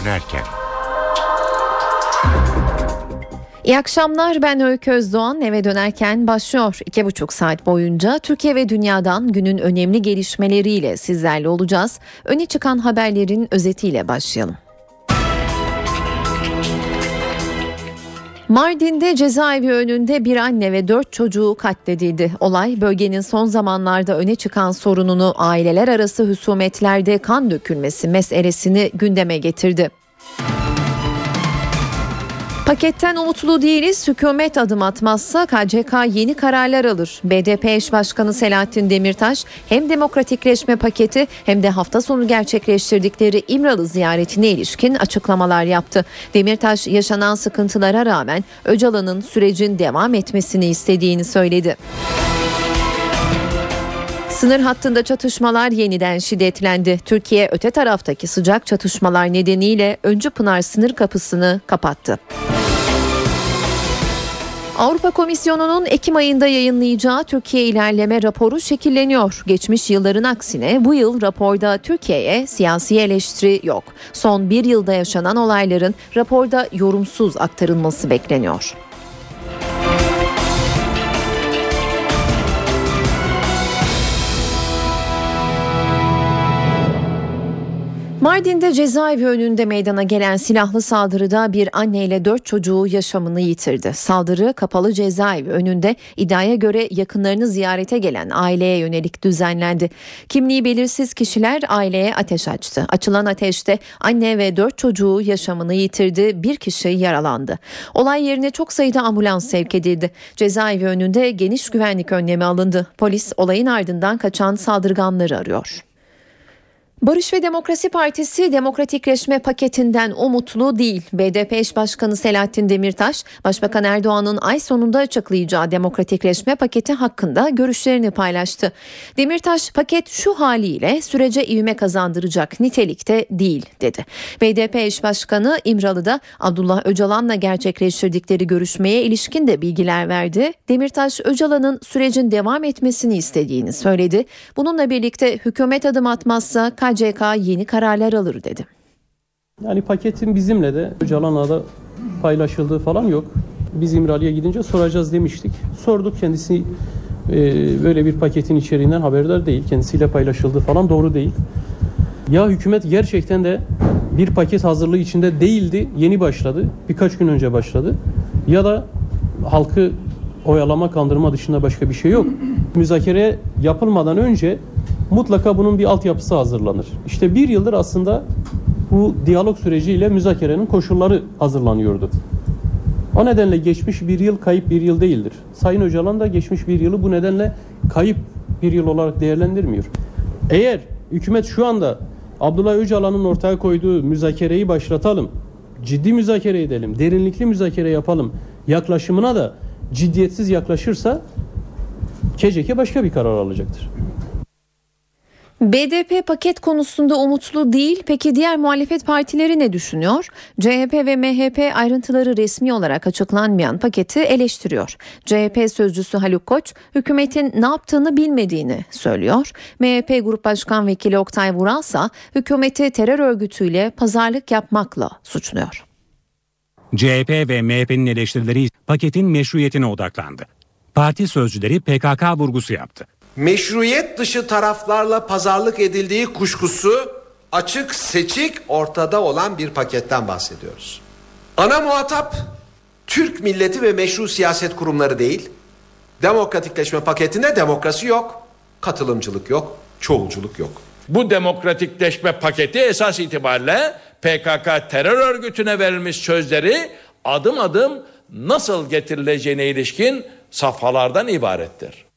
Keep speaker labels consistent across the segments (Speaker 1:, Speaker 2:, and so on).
Speaker 1: dönerken.
Speaker 2: İyi akşamlar ben Öykü Özdoğan eve dönerken başlıyor. İki buçuk saat boyunca Türkiye ve dünyadan günün önemli gelişmeleriyle sizlerle olacağız. Öne çıkan haberlerin özetiyle başlayalım. Mardin'de cezaevi önünde bir anne ve dört çocuğu katledildi. Olay bölgenin son zamanlarda öne çıkan sorununu aileler arası husumetlerde kan dökülmesi meselesini gündeme getirdi. Paketten umutlu değiliz. Hükümet adım atmazsa KCK yeni kararlar alır. BDP eş başkanı Selahattin Demirtaş hem demokratikleşme paketi hem de hafta sonu gerçekleştirdikleri İmralı ziyaretine ilişkin açıklamalar yaptı. Demirtaş yaşanan sıkıntılara rağmen Öcalan'ın sürecin devam etmesini istediğini söyledi. Sınır hattında çatışmalar yeniden şiddetlendi. Türkiye öte taraftaki sıcak çatışmalar nedeniyle Öncü Pınar sınır kapısını kapattı. Avrupa Komisyonu'nun Ekim ayında yayınlayacağı Türkiye ilerleme raporu şekilleniyor. Geçmiş yılların aksine bu yıl raporda Türkiye'ye siyasi eleştiri yok. Son bir yılda yaşanan olayların raporda yorumsuz aktarılması bekleniyor. Mardin'de cezaevi önünde meydana gelen silahlı saldırıda bir anne ile dört çocuğu yaşamını yitirdi. Saldırı kapalı cezaevi önünde iddiaya göre yakınlarını ziyarete gelen aileye yönelik düzenlendi. Kimliği belirsiz kişiler aileye ateş açtı. Açılan ateşte anne ve dört çocuğu yaşamını yitirdi. Bir kişi yaralandı. Olay yerine çok sayıda ambulans sevk edildi. Cezaevi önünde geniş güvenlik önlemi alındı. Polis olayın ardından kaçan saldırganları arıyor. Barış ve Demokrasi Partisi demokratikleşme paketinden umutlu değil. BDP eş başkanı Selahattin Demirtaş, Başbakan Erdoğan'ın ay sonunda açıklayacağı demokratikleşme paketi hakkında görüşlerini paylaştı. Demirtaş, paket şu haliyle sürece ivme kazandıracak nitelikte değil dedi. BDP eş başkanı İmralı'da Abdullah Öcalan'la gerçekleştirdikleri görüşmeye ilişkin de bilgiler verdi. Demirtaş, Öcalan'ın sürecin devam etmesini istediğini söyledi. Bununla birlikte hükümet adım atmazsa KCK yeni kararlar alır dedi.
Speaker 3: Yani paketin bizimle de Öcalan'la da paylaşıldığı falan yok. Biz İmralı'ya gidince soracağız demiştik. Sorduk kendisi e, böyle bir paketin içeriğinden haberdar değil. Kendisiyle paylaşıldığı falan doğru değil. Ya hükümet gerçekten de bir paket hazırlığı içinde değildi. Yeni başladı. Birkaç gün önce başladı. Ya da halkı oyalama kandırma dışında başka bir şey yok. Müzakere yapılmadan önce mutlaka bunun bir altyapısı hazırlanır. İşte bir yıldır aslında bu diyalog süreciyle müzakerenin koşulları hazırlanıyordu. O nedenle geçmiş bir yıl kayıp bir yıl değildir. Sayın Öcalan da geçmiş bir yılı bu nedenle kayıp bir yıl olarak değerlendirmiyor. Eğer hükümet şu anda Abdullah Öcalan'ın ortaya koyduğu müzakereyi başlatalım, ciddi müzakere edelim, derinlikli müzakere yapalım yaklaşımına da ciddiyetsiz yaklaşırsa KCK başka bir karar alacaktır.
Speaker 2: BDP paket konusunda umutlu değil. Peki diğer muhalefet partileri ne düşünüyor? CHP ve MHP ayrıntıları resmi olarak açıklanmayan paketi eleştiriyor. CHP sözcüsü Haluk Koç, hükümetin ne yaptığını bilmediğini söylüyor. MHP Grup Başkan Vekili Oktay Vural ise hükümeti terör örgütüyle pazarlık yapmakla suçluyor.
Speaker 4: CHP ve MHP'nin eleştirileri paketin meşruiyetine odaklandı. Parti sözcüleri PKK vurgusu yaptı
Speaker 5: meşruiyet dışı taraflarla pazarlık edildiği kuşkusu açık seçik ortada olan bir paketten bahsediyoruz. Ana muhatap Türk milleti ve meşru siyaset kurumları değil. Demokratikleşme paketinde demokrasi yok, katılımcılık yok, çoğulculuk yok.
Speaker 6: Bu demokratikleşme paketi esas itibariyle PKK terör örgütüne verilmiş sözleri adım adım nasıl getirileceğine ilişkin safhalardan ibarettir.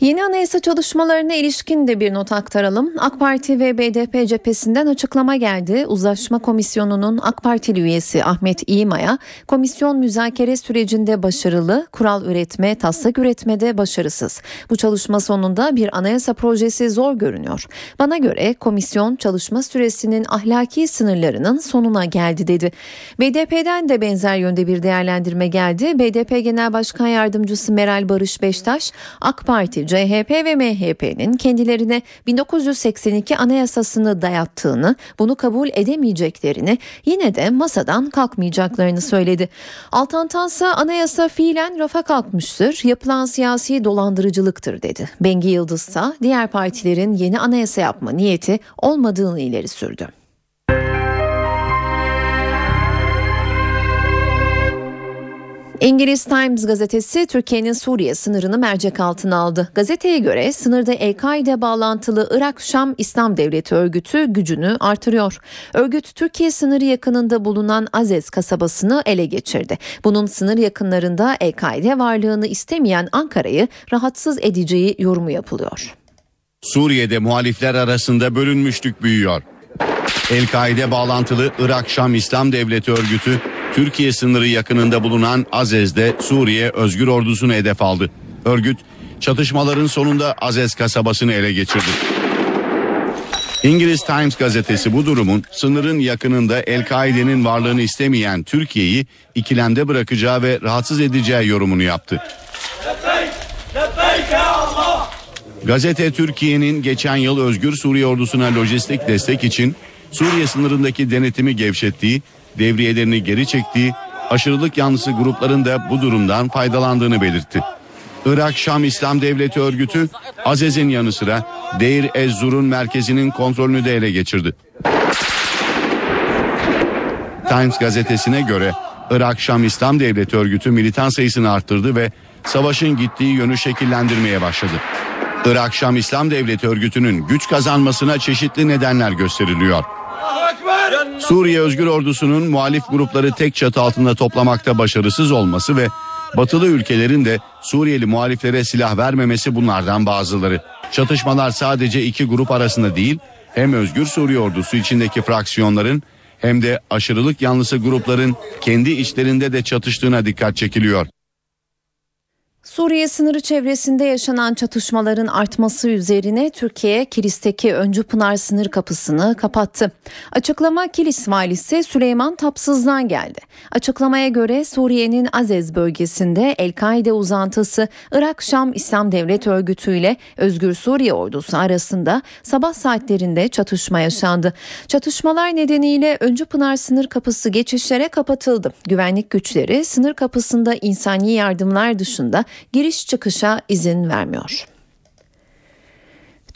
Speaker 2: Yeni anayasa çalışmalarına ilişkin de bir not aktaralım. AK Parti ve BDP cephesinden açıklama geldi. Uzlaşma Komisyonu'nun AK Partili üyesi Ahmet İğma'ya komisyon müzakere sürecinde başarılı, kural üretme, taslak üretmede başarısız. Bu çalışma sonunda bir anayasa projesi zor görünüyor. Bana göre komisyon çalışma süresinin ahlaki sınırlarının sonuna geldi dedi. BDP'den de benzer yönde bir değerlendirme geldi. BDP Genel Başkan Yardımcısı Meral Barış Beştaş, AK Parti CHP ve MHP'nin kendilerine 1982 anayasasını dayattığını, bunu kabul edemeyeceklerini, yine de masadan kalkmayacaklarını söyledi. Altantansa anayasa fiilen rafa kalkmıştır, yapılan siyasi dolandırıcılıktır dedi. Bengi Yıldızsa diğer partilerin yeni anayasa yapma niyeti olmadığını ileri sürdü. İngiliz Times gazetesi Türkiye'nin Suriye sınırını mercek altına aldı. Gazeteye göre sınırda El-Kaide bağlantılı Irak-Şam İslam Devleti örgütü gücünü artırıyor. Örgüt Türkiye sınırı yakınında bulunan Azez kasabasını ele geçirdi. Bunun sınır yakınlarında El-Kaide varlığını istemeyen Ankara'yı rahatsız edeceği yorumu yapılıyor.
Speaker 7: Suriye'de muhalifler arasında bölünmüşlük büyüyor. El-Kaide bağlantılı Irak-Şam İslam Devleti örgütü Türkiye sınırı yakınında bulunan Azez'de Suriye Özgür Ordusu'nu hedef aldı. Örgüt çatışmaların sonunda Azez kasabasını ele geçirdi. İngiliz Times gazetesi bu durumun sınırın yakınında El-Kaide'nin varlığını istemeyen Türkiye'yi ikilemde bırakacağı ve rahatsız edeceği yorumunu yaptı. Gazete Türkiye'nin geçen yıl Özgür Suriye ordusuna lojistik destek için Suriye sınırındaki denetimi gevşettiği, devriyelerini geri çektiği, aşırılık yanlısı grupların da bu durumdan faydalandığını belirtti. Irak Şam İslam Devleti örgütü Azez'in yanı sıra Deir Ez-Zur'un merkezinin kontrolünü de ele geçirdi. Times gazetesine göre Irak Şam İslam Devleti örgütü militan sayısını arttırdı ve savaşın gittiği yönü şekillendirmeye başladı. Irak Şam İslam Devleti örgütünün güç kazanmasına çeşitli nedenler gösteriliyor. Suriye Özgür Ordusu'nun muhalif grupları tek çatı altında toplamakta başarısız olması ve batılı ülkelerin de Suriyeli muhaliflere silah vermemesi bunlardan bazıları. Çatışmalar sadece iki grup arasında değil, hem Özgür Suriye Ordusu içindeki fraksiyonların hem de aşırılık yanlısı grupların kendi içlerinde de çatıştığına dikkat çekiliyor.
Speaker 2: Suriye sınırı çevresinde yaşanan çatışmaların artması üzerine Türkiye Kilis'teki Öncü Pınar sınır kapısını kapattı. Açıklama Kilis valisi Süleyman Tapsız'dan geldi. Açıklamaya göre Suriye'nin Azez bölgesinde El-Kaide uzantısı Irak-Şam İslam Devlet Örgütü ile Özgür Suriye ordusu arasında sabah saatlerinde çatışma yaşandı. Çatışmalar nedeniyle Öncü Pınar sınır kapısı geçişlere kapatıldı. Güvenlik güçleri sınır kapısında insani yardımlar dışında giriş çıkışa izin vermiyor.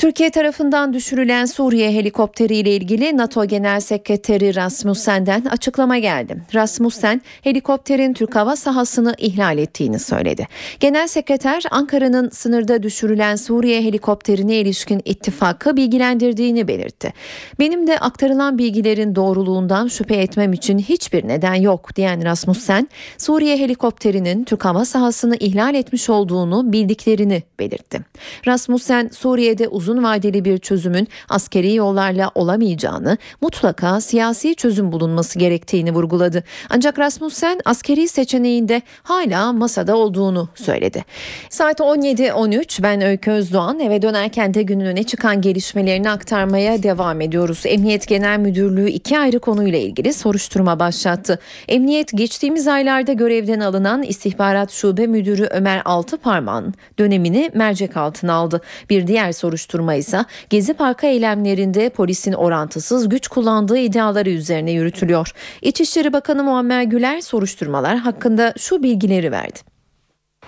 Speaker 2: Türkiye tarafından düşürülen Suriye helikopteriyle ilgili NATO Genel Sekreteri Rasmussen'den açıklama geldi. Rasmussen helikopterin Türk hava sahasını ihlal ettiğini söyledi. Genel Sekreter Ankara'nın sınırda düşürülen Suriye helikopterine ilişkin ittifakı bilgilendirdiğini belirtti. Benim de aktarılan bilgilerin doğruluğundan şüphe etmem için hiçbir neden yok diyen Rasmussen, Suriye helikopterinin Türk hava sahasını ihlal etmiş olduğunu bildiklerini belirtti. Rasmussen Suriye'de uzun uzun vadeli bir çözümün askeri yollarla olamayacağını, mutlaka siyasi çözüm bulunması gerektiğini vurguladı. Ancak Rasmussen askeri seçeneğinde hala masada olduğunu söyledi. Saat 17.13 ben Öykü Özdoğan eve dönerken de günün öne çıkan gelişmelerini aktarmaya devam ediyoruz. Emniyet Genel Müdürlüğü iki ayrı konuyla ilgili soruşturma başlattı. Emniyet geçtiğimiz aylarda görevden alınan İstihbarat Şube Müdürü Ömer Altıparmak'ın dönemini mercek altına aldı. Bir diğer soruşturma soruşturma ise Gezi Parkı eylemlerinde polisin orantısız güç kullandığı iddiaları üzerine yürütülüyor. İçişleri Bakanı Muammer Güler soruşturmalar hakkında şu bilgileri verdi.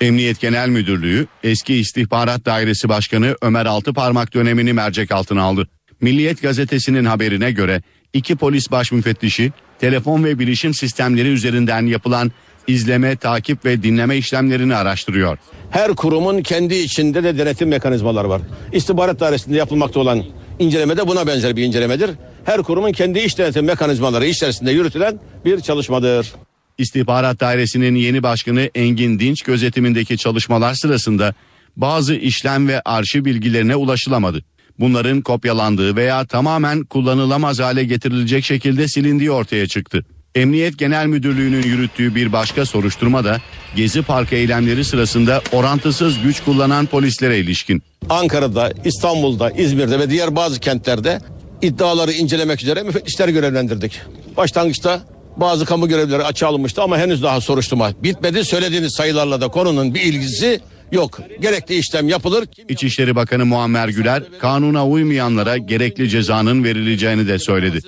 Speaker 7: Emniyet Genel Müdürlüğü eski İstihbarat Dairesi Başkanı Ömer Altıparmak dönemini mercek altına aldı. Milliyet gazetesinin haberine göre iki polis baş müfettişi telefon ve bilişim sistemleri üzerinden yapılan izleme, takip ve dinleme işlemlerini araştırıyor.
Speaker 8: Her kurumun kendi içinde de denetim mekanizmaları var. İstihbarat dairesinde yapılmakta olan inceleme de buna benzer bir incelemedir. Her kurumun kendi iş denetim mekanizmaları içerisinde yürütülen bir çalışmadır.
Speaker 7: İstihbarat Dairesi'nin yeni başkanı Engin Dinç gözetimindeki çalışmalar sırasında bazı işlem ve arşiv bilgilerine ulaşılamadı. Bunların kopyalandığı veya tamamen kullanılamaz hale getirilecek şekilde silindiği ortaya çıktı. Emniyet Genel Müdürlüğü'nün yürüttüğü bir başka soruşturma da Gezi Parkı eylemleri sırasında orantısız güç kullanan polislere ilişkin.
Speaker 8: Ankara'da, İstanbul'da, İzmir'de ve diğer bazı kentlerde iddiaları incelemek üzere müfettişler görevlendirdik. Başlangıçta bazı kamu görevlileri açığa alınmıştı ama henüz daha soruşturma bitmedi. Söylediğiniz sayılarla da konunun bir ilgisi Yok. Gerekli işlem yapılır.
Speaker 7: İçişleri Bakanı Muammer Güler kanuna uymayanlara gerekli cezanın verileceğini de söyledi.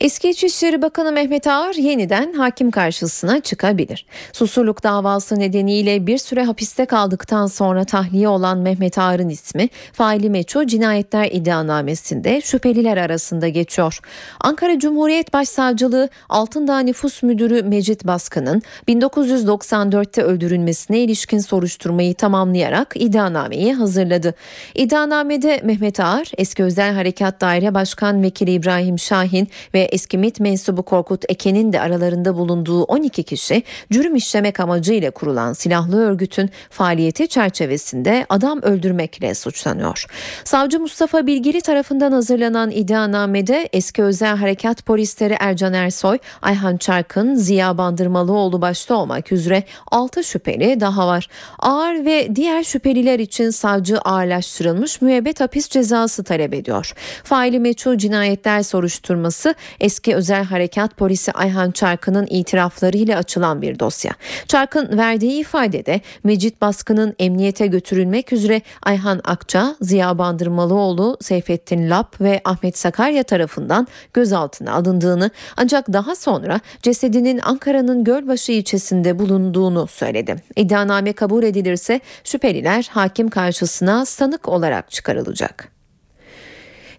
Speaker 2: Eski İçişleri Bakanı Mehmet Ağar yeniden hakim karşısına çıkabilir. Susurluk davası nedeniyle bir süre hapiste kaldıktan sonra tahliye olan Mehmet Ağar'ın ismi faili meçhul cinayetler iddianamesinde şüpheliler arasında geçiyor. Ankara Cumhuriyet Başsavcılığı Altındağ Nüfus Müdürü Mecit Baskın'ın 1994'te öldürülmesine ilişkin soruşturmayı tamamlayarak iddianameyi hazırladı. İddianamede Mehmet Ağar, eski Özel Harekat Daire Başkan Vekili İbrahim Şahin ve eski MİT mensubu Korkut Eken'in de aralarında bulunduğu 12 kişi cürüm işlemek amacıyla kurulan silahlı örgütün faaliyeti çerçevesinde adam öldürmekle suçlanıyor. Savcı Mustafa Bilgili tarafından hazırlanan iddianamede eski özel harekat polisleri Ercan Ersoy, Ayhan Çarkın, Ziya Bandırmalıoğlu başta olmak üzere 6 şüpheli daha var. Ağır ve diğer şüpheliler için savcı ağırlaştırılmış müebbet hapis cezası talep ediyor. Faili meçhul cinayetler soruşturması eski özel harekat polisi Ayhan Çarkın'ın itiraflarıyla açılan bir dosya. Çarkın verdiği ifadede Mecit Baskın'ın emniyete götürülmek üzere Ayhan Akça, Ziya Bandırmalıoğlu, Seyfettin Lap ve Ahmet Sakarya tarafından gözaltına alındığını ancak daha sonra cesedinin Ankara'nın Gölbaşı ilçesinde bulunduğunu söyledi. İddianame kabul edilirse şüpheliler hakim karşısına sanık olarak çıkarılacak.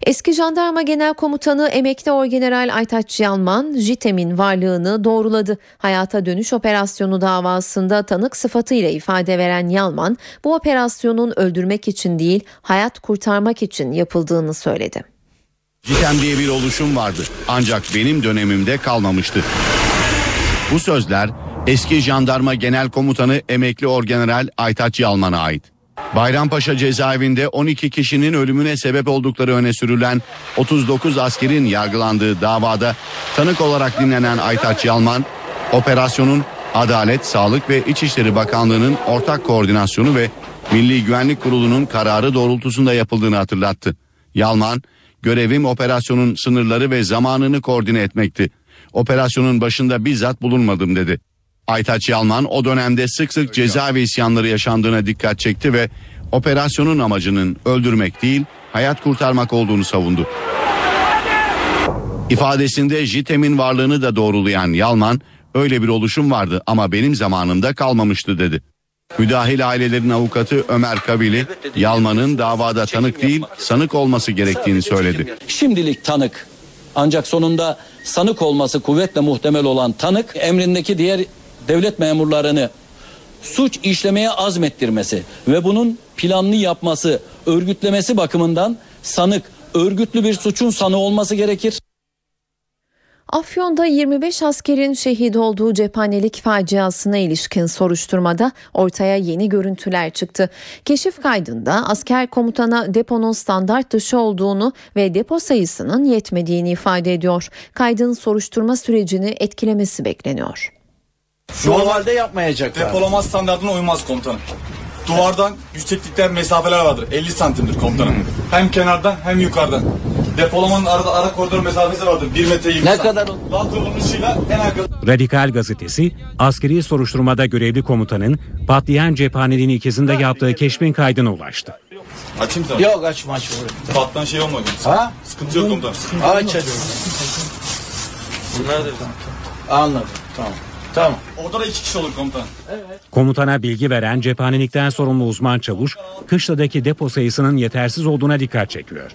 Speaker 2: Eski Jandarma Genel Komutanı Emekli Orgeneral Aytaç Yalman, JITEM'in varlığını doğruladı. Hayata dönüş operasyonu davasında tanık sıfatıyla ifade veren Yalman, bu operasyonun öldürmek için değil, hayat kurtarmak için yapıldığını söyledi.
Speaker 7: JITEM diye bir oluşum vardı ancak benim dönemimde kalmamıştı. Bu sözler eski jandarma genel komutanı emekli orgeneral Aytaç Yalman'a ait. Bayrampaşa cezaevinde 12 kişinin ölümüne sebep oldukları öne sürülen 39 askerin yargılandığı davada tanık olarak dinlenen Aytaç Yalman, operasyonun Adalet, Sağlık ve İçişleri Bakanlığı'nın ortak koordinasyonu ve Milli Güvenlik Kurulu'nun kararı doğrultusunda yapıldığını hatırlattı. Yalman, görevim operasyonun sınırları ve zamanını koordine etmekti. Operasyonun başında bizzat bulunmadım dedi. Aytaç Yalman o dönemde sık sık cezaevi isyanları yaşandığına dikkat çekti ve operasyonun amacının öldürmek değil hayat kurtarmak olduğunu savundu. İfadesinde JITEM'in varlığını da doğrulayan Yalman öyle bir oluşum vardı ama benim zamanımda kalmamıştı dedi. Müdahil ailelerin avukatı Ömer Kabili, Yalman'ın davada tanık değil sanık olması gerektiğini söyledi.
Speaker 9: Şimdilik tanık ancak sonunda sanık olması kuvvetle muhtemel olan tanık emrindeki diğer devlet memurlarını suç işlemeye azmettirmesi ve bunun planlı yapması, örgütlemesi bakımından sanık örgütlü bir suçun sanığı olması gerekir.
Speaker 2: Afyon'da 25 askerin şehit olduğu cephanelik faciasına ilişkin soruşturmada ortaya yeni görüntüler çıktı. Keşif kaydında asker komutana deponun standart dışı olduğunu ve depo sayısının yetmediğini ifade ediyor. Kaydın soruşturma sürecini etkilemesi bekleniyor.
Speaker 10: Normalde yapmayacaklar.
Speaker 11: Depolama standartına uymaz komutanım. Duvardan yükseklikler mesafeler vardır. 50 santimdir komutanım. Hem kenardan hem yukarıdan. Depolamanın arada ara koridor mesafesi vardır. 1 metre 20
Speaker 9: Ne
Speaker 11: santim.
Speaker 9: kadar?
Speaker 11: Latrolun ışığıyla en arkada
Speaker 4: Radikal gazetesi askeri soruşturmada görevli komutanın patlayan cephaneliğin ikisinde yaptığı keşfin kaydına ulaştı.
Speaker 11: Açayım sana.
Speaker 10: Yok açma açma.
Speaker 11: Patlan şey olmadı.
Speaker 10: Ha?
Speaker 11: Sıkıntı yok komutanım.
Speaker 10: Aç hadi. Anladım. Tamam. Tamam.
Speaker 11: Orada da iki kişi olur komutanım.
Speaker 4: Komutana bilgi veren cephanelikten sorumlu uzman çavuş, kışladaki depo sayısının yetersiz olduğuna dikkat çekiyor.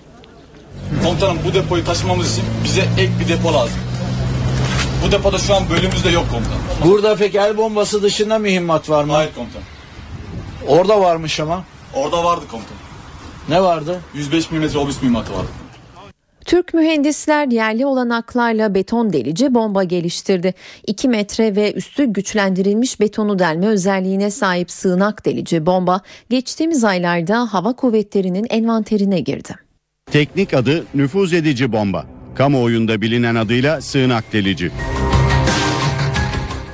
Speaker 11: Komutanım bu depoyu taşımamız için bize ek bir depo lazım. Bu depoda şu an bölümümüzde yok komutanım.
Speaker 10: Burada peki el bombası dışında mühimmat var mı?
Speaker 11: Hayır komutanım.
Speaker 10: Orada varmış ama.
Speaker 11: Orada vardı komutanım.
Speaker 10: Ne vardı?
Speaker 11: 105 mm obüs mühimmatı vardı.
Speaker 2: Türk mühendisler yerli olanaklarla beton delici bomba geliştirdi. 2 metre ve üstü güçlendirilmiş betonu delme özelliğine sahip sığınak delici bomba geçtiğimiz aylarda hava kuvvetlerinin envanterine girdi.
Speaker 7: Teknik adı nüfuz edici bomba. Kamuoyunda bilinen adıyla sığınak delici.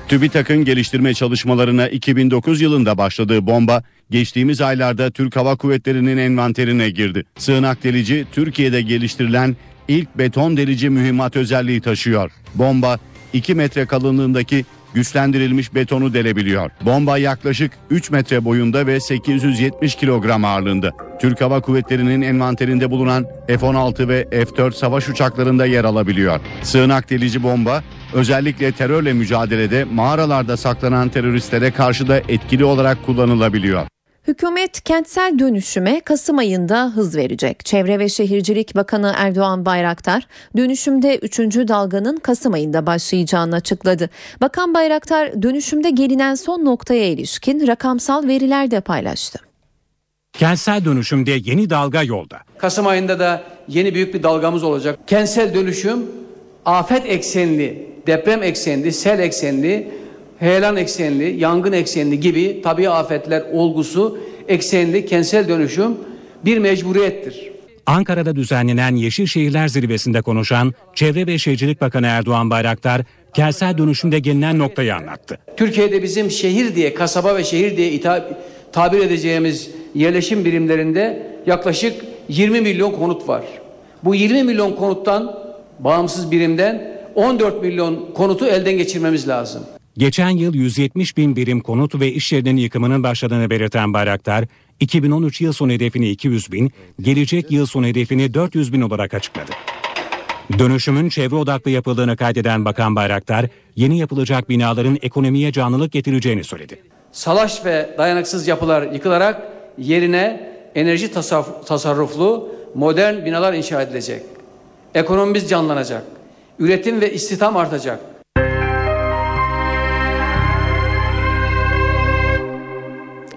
Speaker 7: TÜBİTAK'ın geliştirme çalışmalarına 2009 yılında başladığı bomba geçtiğimiz aylarda Türk Hava Kuvvetleri'nin envanterine girdi. Sığınak delici Türkiye'de geliştirilen ilk beton delici mühimmat özelliği taşıyor. Bomba 2 metre kalınlığındaki güçlendirilmiş betonu delebiliyor. Bomba yaklaşık 3 metre boyunda ve 870 kilogram ağırlığında. Türk Hava Kuvvetleri'nin envanterinde bulunan F-16 ve F-4 savaş uçaklarında yer alabiliyor. Sığınak delici bomba özellikle terörle mücadelede mağaralarda saklanan teröristlere karşı da etkili olarak kullanılabiliyor.
Speaker 2: Hükümet kentsel dönüşüme Kasım ayında hız verecek. Çevre ve Şehircilik Bakanı Erdoğan Bayraktar, dönüşümde 3. dalganın Kasım ayında başlayacağını açıkladı. Bakan Bayraktar, dönüşümde gelinen son noktaya ilişkin rakamsal veriler de paylaştı.
Speaker 4: Kentsel dönüşümde yeni dalga yolda.
Speaker 12: Kasım ayında da yeni büyük bir dalgamız olacak. Kentsel dönüşüm afet eksenli, deprem eksenli, sel eksenli, heyelan eksenli, yangın eksenli gibi tabii afetler olgusu eksenli kentsel dönüşüm bir mecburiyettir.
Speaker 4: Ankara'da düzenlenen Yeşil Şehirler Zirvesi'nde konuşan Çevre ve Şehircilik Bakanı Erdoğan Bayraktar, kentsel dönüşümde gelinen noktayı anlattı.
Speaker 12: Türkiye'de bizim şehir diye, kasaba ve şehir diye ita- tabir edeceğimiz yerleşim birimlerinde yaklaşık 20 milyon konut var. Bu 20 milyon konuttan, bağımsız birimden 14 milyon konutu elden geçirmemiz lazım.
Speaker 4: Geçen yıl 170 bin birim konut ve iş yerlerinin yıkımının başladığını belirten Bayraktar, 2013 yıl sonu hedefini 200 bin, gelecek yıl sonu hedefini 400 bin olarak açıkladı. Dönüşümün çevre odaklı yapıldığını kaydeden Bakan Bayraktar, yeni yapılacak binaların ekonomiye canlılık getireceğini söyledi.
Speaker 12: Salaş ve dayanıksız yapılar yıkılarak yerine enerji tasarruf- tasarruflu modern binalar inşa edilecek. Ekonomimiz canlanacak. Üretim ve istihdam artacak.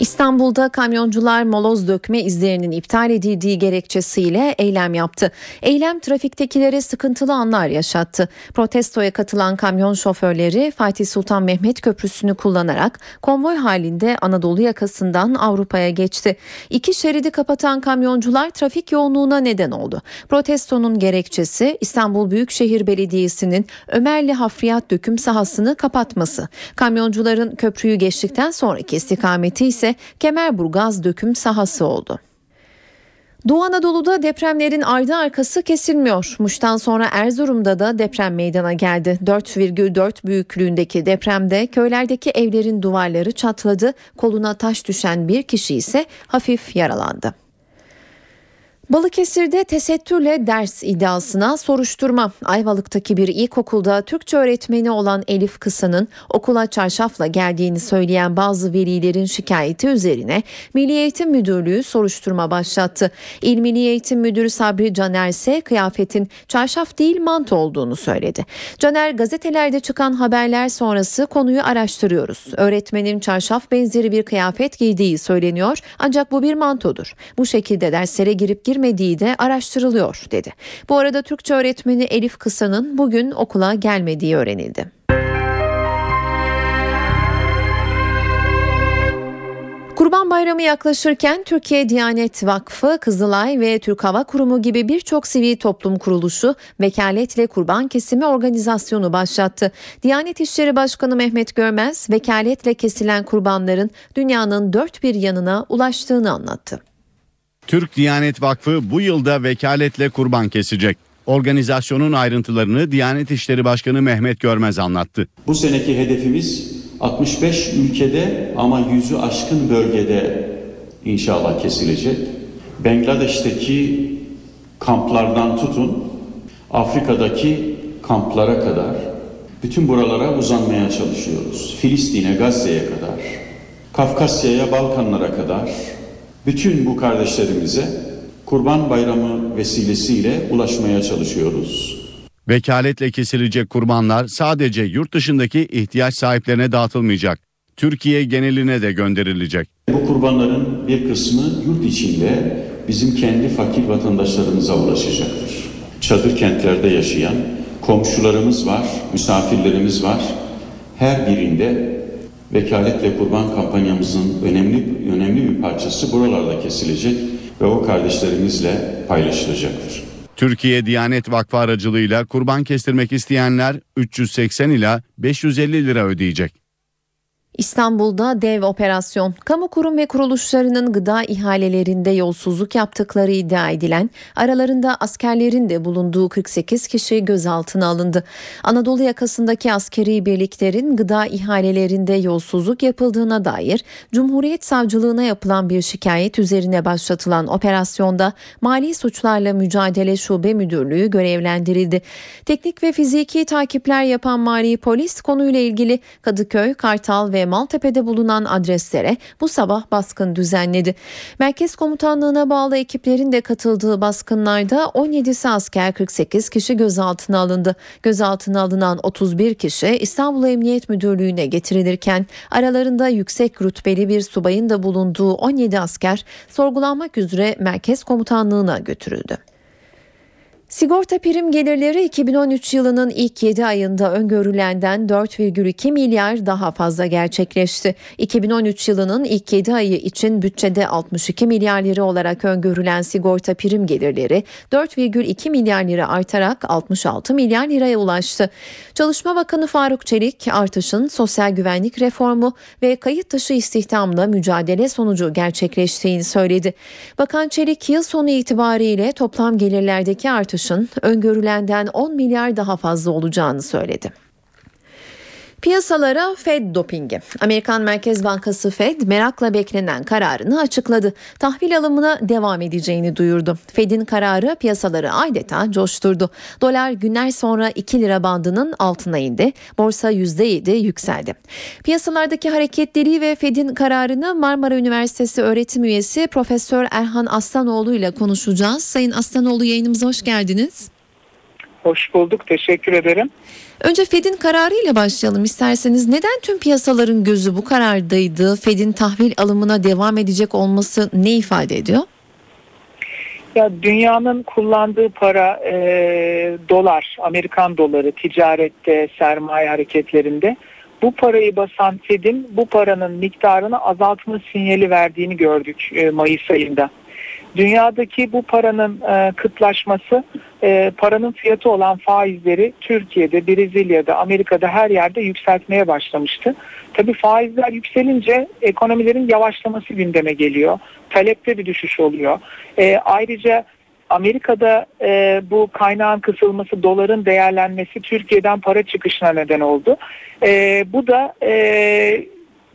Speaker 2: İstanbul'da kamyoncular moloz dökme izlerinin iptal edildiği gerekçesiyle eylem yaptı. Eylem trafiktekilere sıkıntılı anlar yaşattı. Protestoya katılan kamyon şoförleri Fatih Sultan Mehmet Köprüsü'nü kullanarak konvoy halinde Anadolu yakasından Avrupa'ya geçti. İki şeridi kapatan kamyoncular trafik yoğunluğuna neden oldu. Protestonun gerekçesi İstanbul Büyükşehir Belediyesi'nin Ömerli Hafriyat döküm sahasını kapatması. Kamyoncuların köprüyü geçtikten sonraki istikameti ise Kemerburgaz döküm sahası oldu. Doğu Anadolu'da depremlerin ardı arkası kesilmiyor. Muş'tan sonra Erzurum'da da deprem meydana geldi. 4,4 büyüklüğündeki depremde köylerdeki evlerin duvarları çatladı. Koluna taş düşen bir kişi ise hafif yaralandı. Balıkesir'de tesettürle ders iddiasına soruşturma. Ayvalık'taki bir ilkokulda Türkçe öğretmeni olan Elif Kısa'nın okula çarşafla geldiğini söyleyen bazı velilerin şikayeti üzerine Milli Eğitim Müdürlüğü soruşturma başlattı. İl Milli Eğitim Müdürü Sabri Caner ise kıyafetin çarşaf değil manto olduğunu söyledi. Caner gazetelerde çıkan haberler sonrası konuyu araştırıyoruz. Öğretmenin çarşaf benzeri bir kıyafet giydiği söyleniyor ancak bu bir mantodur. Bu şekilde derslere girip girmediği de araştırılıyor dedi. Bu arada Türkçe öğretmeni Elif Kısa'nın bugün okula gelmediği öğrenildi. Kurban Bayramı yaklaşırken Türkiye Diyanet Vakfı, Kızılay ve Türk Hava Kurumu gibi birçok sivil toplum kuruluşu vekaletle kurban kesimi organizasyonu başlattı. Diyanet İşleri Başkanı Mehmet Görmez, vekaletle kesilen kurbanların dünyanın dört bir yanına ulaştığını anlattı.
Speaker 7: Türk Diyanet Vakfı bu yılda vekaletle kurban kesecek. Organizasyonun ayrıntılarını Diyanet İşleri Başkanı Mehmet Görmez anlattı.
Speaker 13: Bu seneki hedefimiz 65 ülkede ama yüzü aşkın bölgede inşallah kesilecek. Bangladeş'teki kamplardan tutun Afrika'daki kamplara kadar bütün buralara uzanmaya çalışıyoruz. Filistin'e, Gazze'ye kadar, Kafkasya'ya, Balkanlara kadar bütün bu kardeşlerimize Kurban Bayramı vesilesiyle ulaşmaya çalışıyoruz.
Speaker 7: Vekaletle kesilecek kurbanlar sadece yurt dışındaki ihtiyaç sahiplerine dağıtılmayacak. Türkiye geneline de gönderilecek.
Speaker 13: Bu kurbanların bir kısmı yurt içinde bizim kendi fakir vatandaşlarımıza ulaşacaktır. Çadır kentlerde yaşayan komşularımız var, misafirlerimiz var. Her birinde vekaletle kurban kampanyamızın önemli önemli bir parçası buralarda kesilecek ve o kardeşlerimizle paylaşılacaktır.
Speaker 7: Türkiye Diyanet Vakfı aracılığıyla kurban kestirmek isteyenler 380 ila 550 lira ödeyecek.
Speaker 2: İstanbul'da dev operasyon. Kamu kurum ve kuruluşlarının gıda ihalelerinde yolsuzluk yaptıkları iddia edilen, aralarında askerlerin de bulunduğu 48 kişi gözaltına alındı. Anadolu yakasındaki askeri birliklerin gıda ihalelerinde yolsuzluk yapıldığına dair Cumhuriyet Savcılığına yapılan bir şikayet üzerine başlatılan operasyonda Mali Suçlarla Mücadele Şube Müdürlüğü görevlendirildi. Teknik ve fiziki takipler yapan Mali Polis konuyla ilgili Kadıköy, Kartal ve Maltepe'de bulunan adreslere bu sabah baskın düzenledi. Merkez Komutanlığı'na bağlı ekiplerin de katıldığı baskınlarda 17'si asker 48 kişi gözaltına alındı. Gözaltına alınan 31 kişi İstanbul Emniyet Müdürlüğü'ne getirilirken aralarında yüksek rütbeli bir subayın da bulunduğu 17 asker sorgulanmak üzere Merkez Komutanlığı'na götürüldü. Sigorta prim gelirleri 2013 yılının ilk 7 ayında öngörülenden 4,2 milyar daha fazla gerçekleşti. 2013 yılının ilk 7 ayı için bütçede 62 milyar lira olarak öngörülen sigorta prim gelirleri 4,2 milyar lira artarak 66 milyar liraya ulaştı. Çalışma Bakanı Faruk Çelik artışın sosyal güvenlik reformu ve kayıt dışı istihdamla mücadele sonucu gerçekleştiğini söyledi. Bakan Çelik yıl sonu itibariyle toplam gelirlerdeki artış artışın öngörülenden 10 milyar daha fazla olacağını söyledi. Piyasalara Fed dopingi. Amerikan Merkez Bankası Fed merakla beklenen kararını açıkladı. Tahvil alımına devam edeceğini duyurdu. Fed'in kararı piyasaları adeta coşturdu. Dolar günler sonra 2 lira bandının altına indi. Borsa %7 yükseldi. Piyasalardaki hareketliliği ve Fed'in kararını Marmara Üniversitesi öğretim üyesi Profesör Erhan Aslanoğlu ile konuşacağız. Sayın Aslanoğlu yayınımıza hoş geldiniz.
Speaker 14: Hoş bulduk. Teşekkür ederim.
Speaker 2: Önce Fed'in kararıyla başlayalım isterseniz. Neden tüm piyasaların gözü bu karardaydı? Fed'in tahvil alımına devam edecek olması ne ifade ediyor?
Speaker 14: Ya dünyanın kullandığı para e, dolar, Amerikan doları ticarette, sermaye hareketlerinde. Bu parayı basan Fed'in bu paranın miktarını azaltma sinyali verdiğini gördük e, Mayıs ayında. Dünyadaki bu paranın e, kıtlaşması e, paranın fiyatı olan faizleri Türkiye'de, Brezilya'da, Amerika'da her yerde yükseltmeye başlamıştı. Tabii faizler yükselince ekonomilerin yavaşlaması gündeme geliyor. Talepte bir düşüş oluyor. E, ayrıca Amerika'da e, bu kaynağın kısılması, doların değerlenmesi Türkiye'den para çıkışına neden oldu. E, bu da e,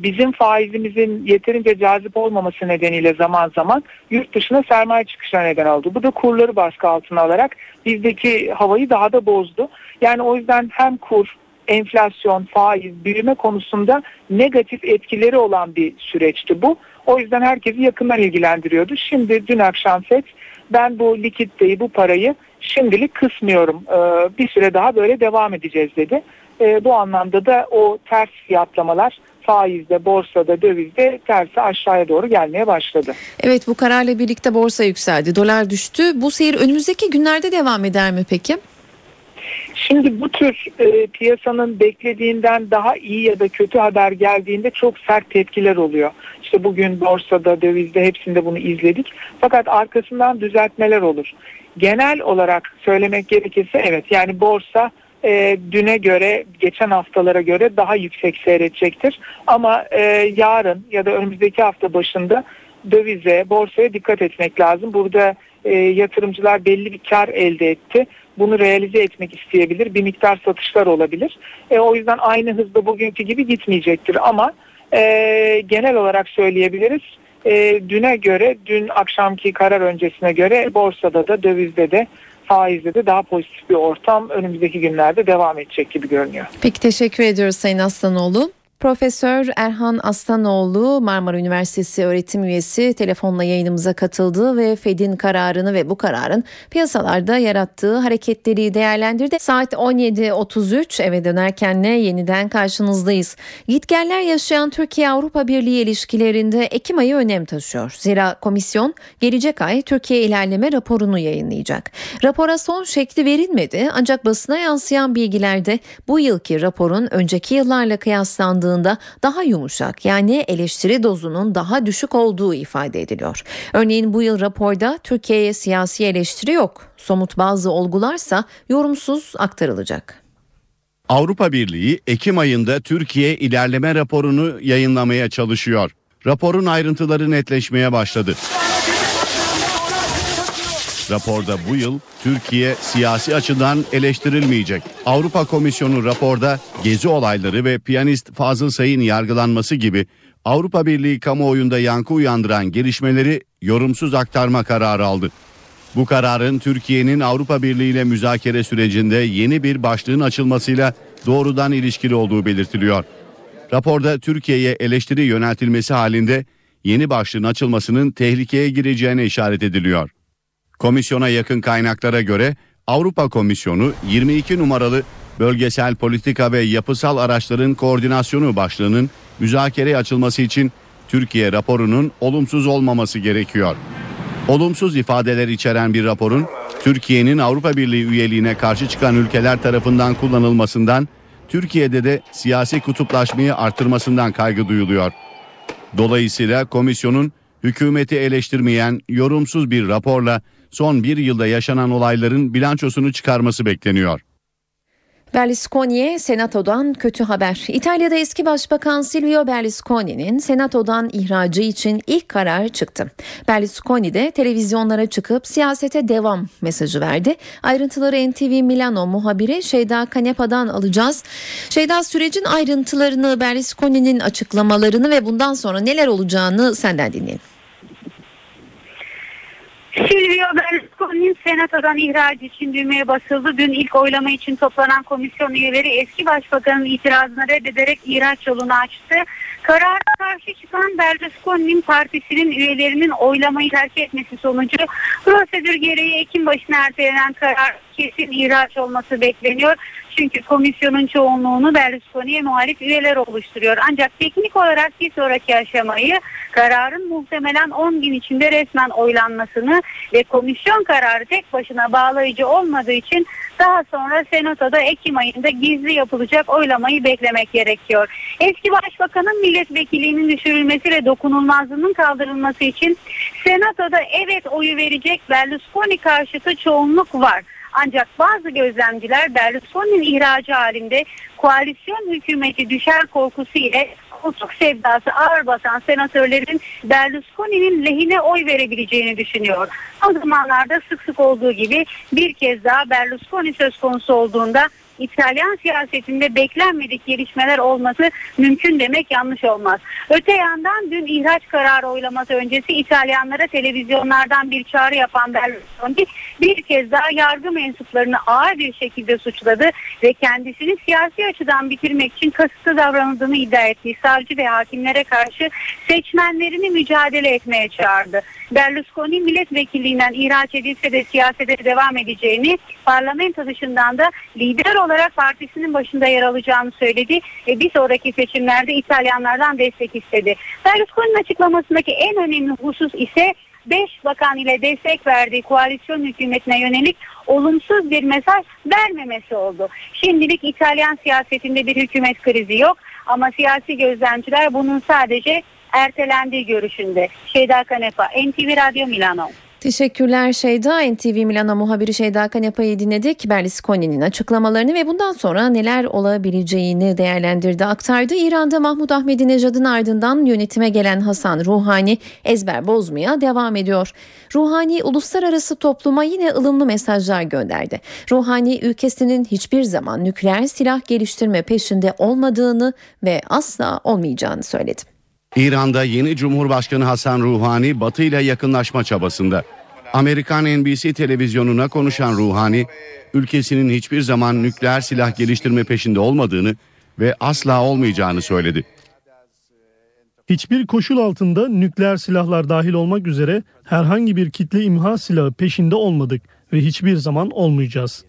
Speaker 14: bizim faizimizin yeterince cazip olmaması nedeniyle zaman zaman yurt dışına sermaye çıkışına neden oldu. Bu da kurları baskı altına alarak bizdeki havayı daha da bozdu. Yani o yüzden hem kur enflasyon, faiz, büyüme konusunda negatif etkileri olan bir süreçti bu. O yüzden herkesi yakından ilgilendiriyordu. Şimdi dün akşam FED ben bu likiditeyi, bu parayı şimdilik kısmıyorum. Ee, bir süre daha böyle devam edeceğiz dedi. Ee, bu anlamda da o ters fiyatlamalar faizde, borsada, dövizde tersi aşağıya doğru gelmeye başladı.
Speaker 2: Evet bu kararla birlikte borsa yükseldi. Dolar düştü. Bu seyir önümüzdeki günlerde devam eder mi peki?
Speaker 14: Şimdi bu tür e, piyasanın beklediğinden daha iyi ya da kötü haber geldiğinde çok sert tepkiler oluyor. İşte bugün borsada, dövizde hepsinde bunu izledik. Fakat arkasından düzeltmeler olur. Genel olarak söylemek gerekirse evet yani borsa e, düne göre geçen haftalara göre daha yüksek seyredecektir. Ama e, yarın ya da önümüzdeki hafta başında dövize, borsaya dikkat etmek lazım. Burada e, yatırımcılar belli bir kar elde etti. Bunu realize etmek isteyebilir. Bir miktar satışlar olabilir. E, o yüzden aynı hızda bugünkü gibi gitmeyecektir. Ama e, genel olarak söyleyebiliriz. E, düne göre, dün akşamki karar öncesine göre borsada da dövizde de faizde de daha pozitif bir ortam önümüzdeki günlerde devam edecek gibi görünüyor.
Speaker 2: Peki teşekkür ediyoruz Sayın Aslanoğlu. Profesör Erhan Aslanoğlu Marmara Üniversitesi öğretim üyesi telefonla yayınımıza katıldı ve Fed'in kararını ve bu kararın piyasalarda yarattığı hareketleri değerlendirdi. Saat 17.33 eve dönerken ne yeniden karşınızdayız. Gitgeller yaşayan Türkiye-Avrupa Birliği ilişkilerinde Ekim ayı önem taşıyor. Zira komisyon gelecek ay Türkiye ilerleme raporunu yayınlayacak. Rapora son şekli verilmedi ancak basına yansıyan bilgilerde bu yılki raporun önceki yıllarla kıyaslandığı bakıldığında daha yumuşak yani eleştiri dozunun daha düşük olduğu ifade ediliyor. Örneğin bu yıl raporda Türkiye'ye siyasi eleştiri yok. Somut bazı olgularsa yorumsuz aktarılacak.
Speaker 7: Avrupa Birliği Ekim ayında Türkiye ilerleme raporunu yayınlamaya çalışıyor. Raporun ayrıntıları netleşmeye başladı. Raporda bu yıl Türkiye siyasi açıdan eleştirilmeyecek. Avrupa Komisyonu raporda gezi olayları ve piyanist Fazıl Say'ın yargılanması gibi Avrupa Birliği kamuoyunda yankı uyandıran gelişmeleri yorumsuz aktarma kararı aldı. Bu kararın Türkiye'nin Avrupa Birliği ile müzakere sürecinde yeni bir başlığın açılmasıyla doğrudan ilişkili olduğu belirtiliyor. Raporda Türkiye'ye eleştiri yöneltilmesi halinde yeni başlığın açılmasının tehlikeye gireceğine işaret ediliyor. Komisyona yakın kaynaklara göre Avrupa Komisyonu 22 numaralı bölgesel politika ve yapısal araçların koordinasyonu başlığının müzakereye açılması için Türkiye raporunun olumsuz olmaması gerekiyor. Olumsuz ifadeler içeren bir raporun Türkiye'nin Avrupa Birliği üyeliğine karşı çıkan ülkeler tarafından kullanılmasından, Türkiye'de de siyasi kutuplaşmayı artırmasından kaygı duyuluyor. Dolayısıyla komisyonun hükümeti eleştirmeyen yorumsuz bir raporla son bir yılda yaşanan olayların bilançosunu çıkarması bekleniyor.
Speaker 2: Berlusconi'ye Senato'dan kötü haber. İtalya'da eski başbakan Silvio Berlusconi'nin Senato'dan ihracı için ilk karar çıktı. Berlusconi de televizyonlara çıkıp siyasete devam mesajı verdi. Ayrıntıları NTV Milano muhabiri Şeyda Kanepa'dan alacağız. Şeyda sürecin ayrıntılarını, Berlusconi'nin açıklamalarını ve bundan sonra neler olacağını senden dinleyelim.
Speaker 15: Silvio Berlusconi'nin senatodan ihraç için düğmeye basıldı. Dün ilk oylama için toplanan komisyon üyeleri eski başbakanın itirazını reddederek ihraç yolunu açtı. Karara karşı çıkan Berlusconi'nin partisinin üyelerinin oylamayı terk etmesi sonucu prosedür gereği Ekim başına ertelenen karar kesin ihraç olması bekleniyor. Çünkü komisyonun çoğunluğunu Berlusconi'ye muhalif üyeler oluşturuyor. Ancak teknik olarak bir sonraki aşamayı kararın muhtemelen 10 gün içinde resmen oylanmasını ve komisyon kararı tek başına bağlayıcı olmadığı için daha sonra Senato'da Ekim ayında gizli yapılacak oylamayı beklemek gerekiyor. Eski başbakanın milletvekilliğinin düşürülmesi ve dokunulmazlığının kaldırılması için Senato'da evet oyu verecek Berlusconi karşıtı çoğunluk var. Ancak bazı gözlemciler Berlusconi'nin ihracı halinde koalisyon hükümeti düşer korkusu ile koltuk sevdası ağır basan senatörlerin Berlusconi'nin lehine oy verebileceğini düşünüyor. O zamanlarda sık sık olduğu gibi bir kez daha Berlusconi söz konusu olduğunda İtalyan siyasetinde beklenmedik gelişmeler olması mümkün demek yanlış olmaz. Öte yandan dün ihraç kararı oylaması öncesi İtalyanlara televizyonlardan bir çağrı yapan Berlusconi bir kez daha yargı mensuplarını ağır bir şekilde suçladı ve kendisini siyasi açıdan bitirmek için kasıtlı davranıldığını iddia ettiği savcı ve hakimlere karşı seçmenlerini mücadele etmeye çağırdı. Berlusconi milletvekilliğinden ihraç edilse de siyasete devam edeceğini parlamento dışından da lider olarak partisinin başında yer alacağını söyledi ve bir sonraki seçimlerde İtalyanlardan destek istedi. Berlusconi'nin açıklamasındaki en önemli husus ise 5 bakan ile destek verdiği koalisyon hükümetine yönelik olumsuz bir mesaj vermemesi oldu. Şimdilik İtalyan siyasetinde bir hükümet krizi yok ama siyasi gözlemciler bunun sadece ertelendiği görüşünde. Şeyda Kanepa, NTV Radyo Milano.
Speaker 2: Teşekkürler Şeyda. NTV Milano muhabiri Şeyda Kanepa'yı dinledik. Berlusconi'nin açıklamalarını ve bundan sonra neler olabileceğini değerlendirdi, aktardı. İran'da Mahmut Ahmedinejad'ın ardından yönetime gelen Hasan Ruhani ezber bozmaya devam ediyor. Ruhani uluslararası topluma yine ılımlı mesajlar gönderdi. Ruhani ülkesinin hiçbir zaman nükleer silah geliştirme peşinde olmadığını ve asla olmayacağını söyledi.
Speaker 7: İran'da yeni Cumhurbaşkanı Hasan Ruhani Batı ile yakınlaşma çabasında. Amerikan NBC televizyonuna konuşan Ruhani, ülkesinin hiçbir zaman nükleer silah geliştirme peşinde olmadığını ve asla olmayacağını söyledi.
Speaker 16: Hiçbir koşul altında nükleer silahlar dahil olmak üzere herhangi bir kitle imha silahı peşinde olmadık ve hiçbir zaman olmayacağız.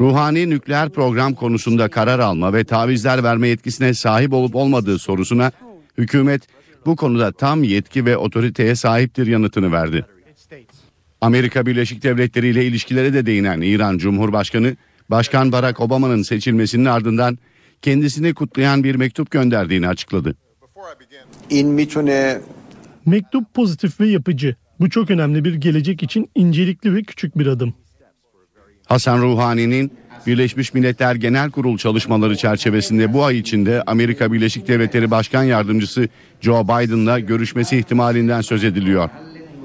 Speaker 7: Ruhani nükleer program konusunda karar alma ve tavizler verme yetkisine sahip olup olmadığı sorusuna hükümet bu konuda tam yetki ve otoriteye sahiptir yanıtını verdi. Amerika Birleşik Devletleri ile ilişkilere de değinen İran Cumhurbaşkanı, Başkan Barack Obama'nın seçilmesinin ardından kendisini kutlayan bir mektup gönderdiğini açıkladı.
Speaker 16: Mektup pozitif ve yapıcı. Bu çok önemli bir gelecek için incelikli ve küçük bir adım.
Speaker 7: Hasan Ruhani'nin Birleşmiş Milletler Genel Kurul çalışmaları çerçevesinde bu ay içinde Amerika Birleşik Devletleri Başkan Yardımcısı Joe Biden'la görüşmesi ihtimalinden söz ediliyor.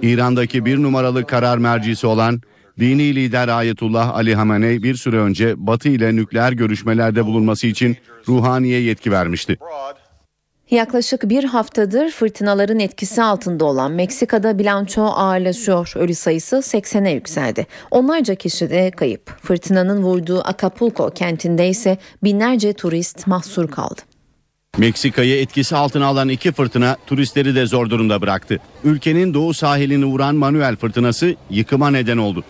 Speaker 7: İran'daki bir numaralı karar mercisi olan dini lider Ayetullah Ali Hamenei bir süre önce Batı ile nükleer görüşmelerde bulunması için Ruhani'ye yetki vermişti.
Speaker 2: Yaklaşık bir haftadır fırtınaların etkisi altında olan Meksika'da bilanço ağırlaşıyor. Ölü sayısı 80'e yükseldi. Onlarca kişi de kayıp. Fırtınanın vurduğu Acapulco kentinde ise binlerce turist mahsur kaldı.
Speaker 7: Meksika'yı etkisi altına alan iki fırtına turistleri de zor durumda bıraktı. Ülkenin doğu sahilini vuran Manuel fırtınası yıkıma neden oldu.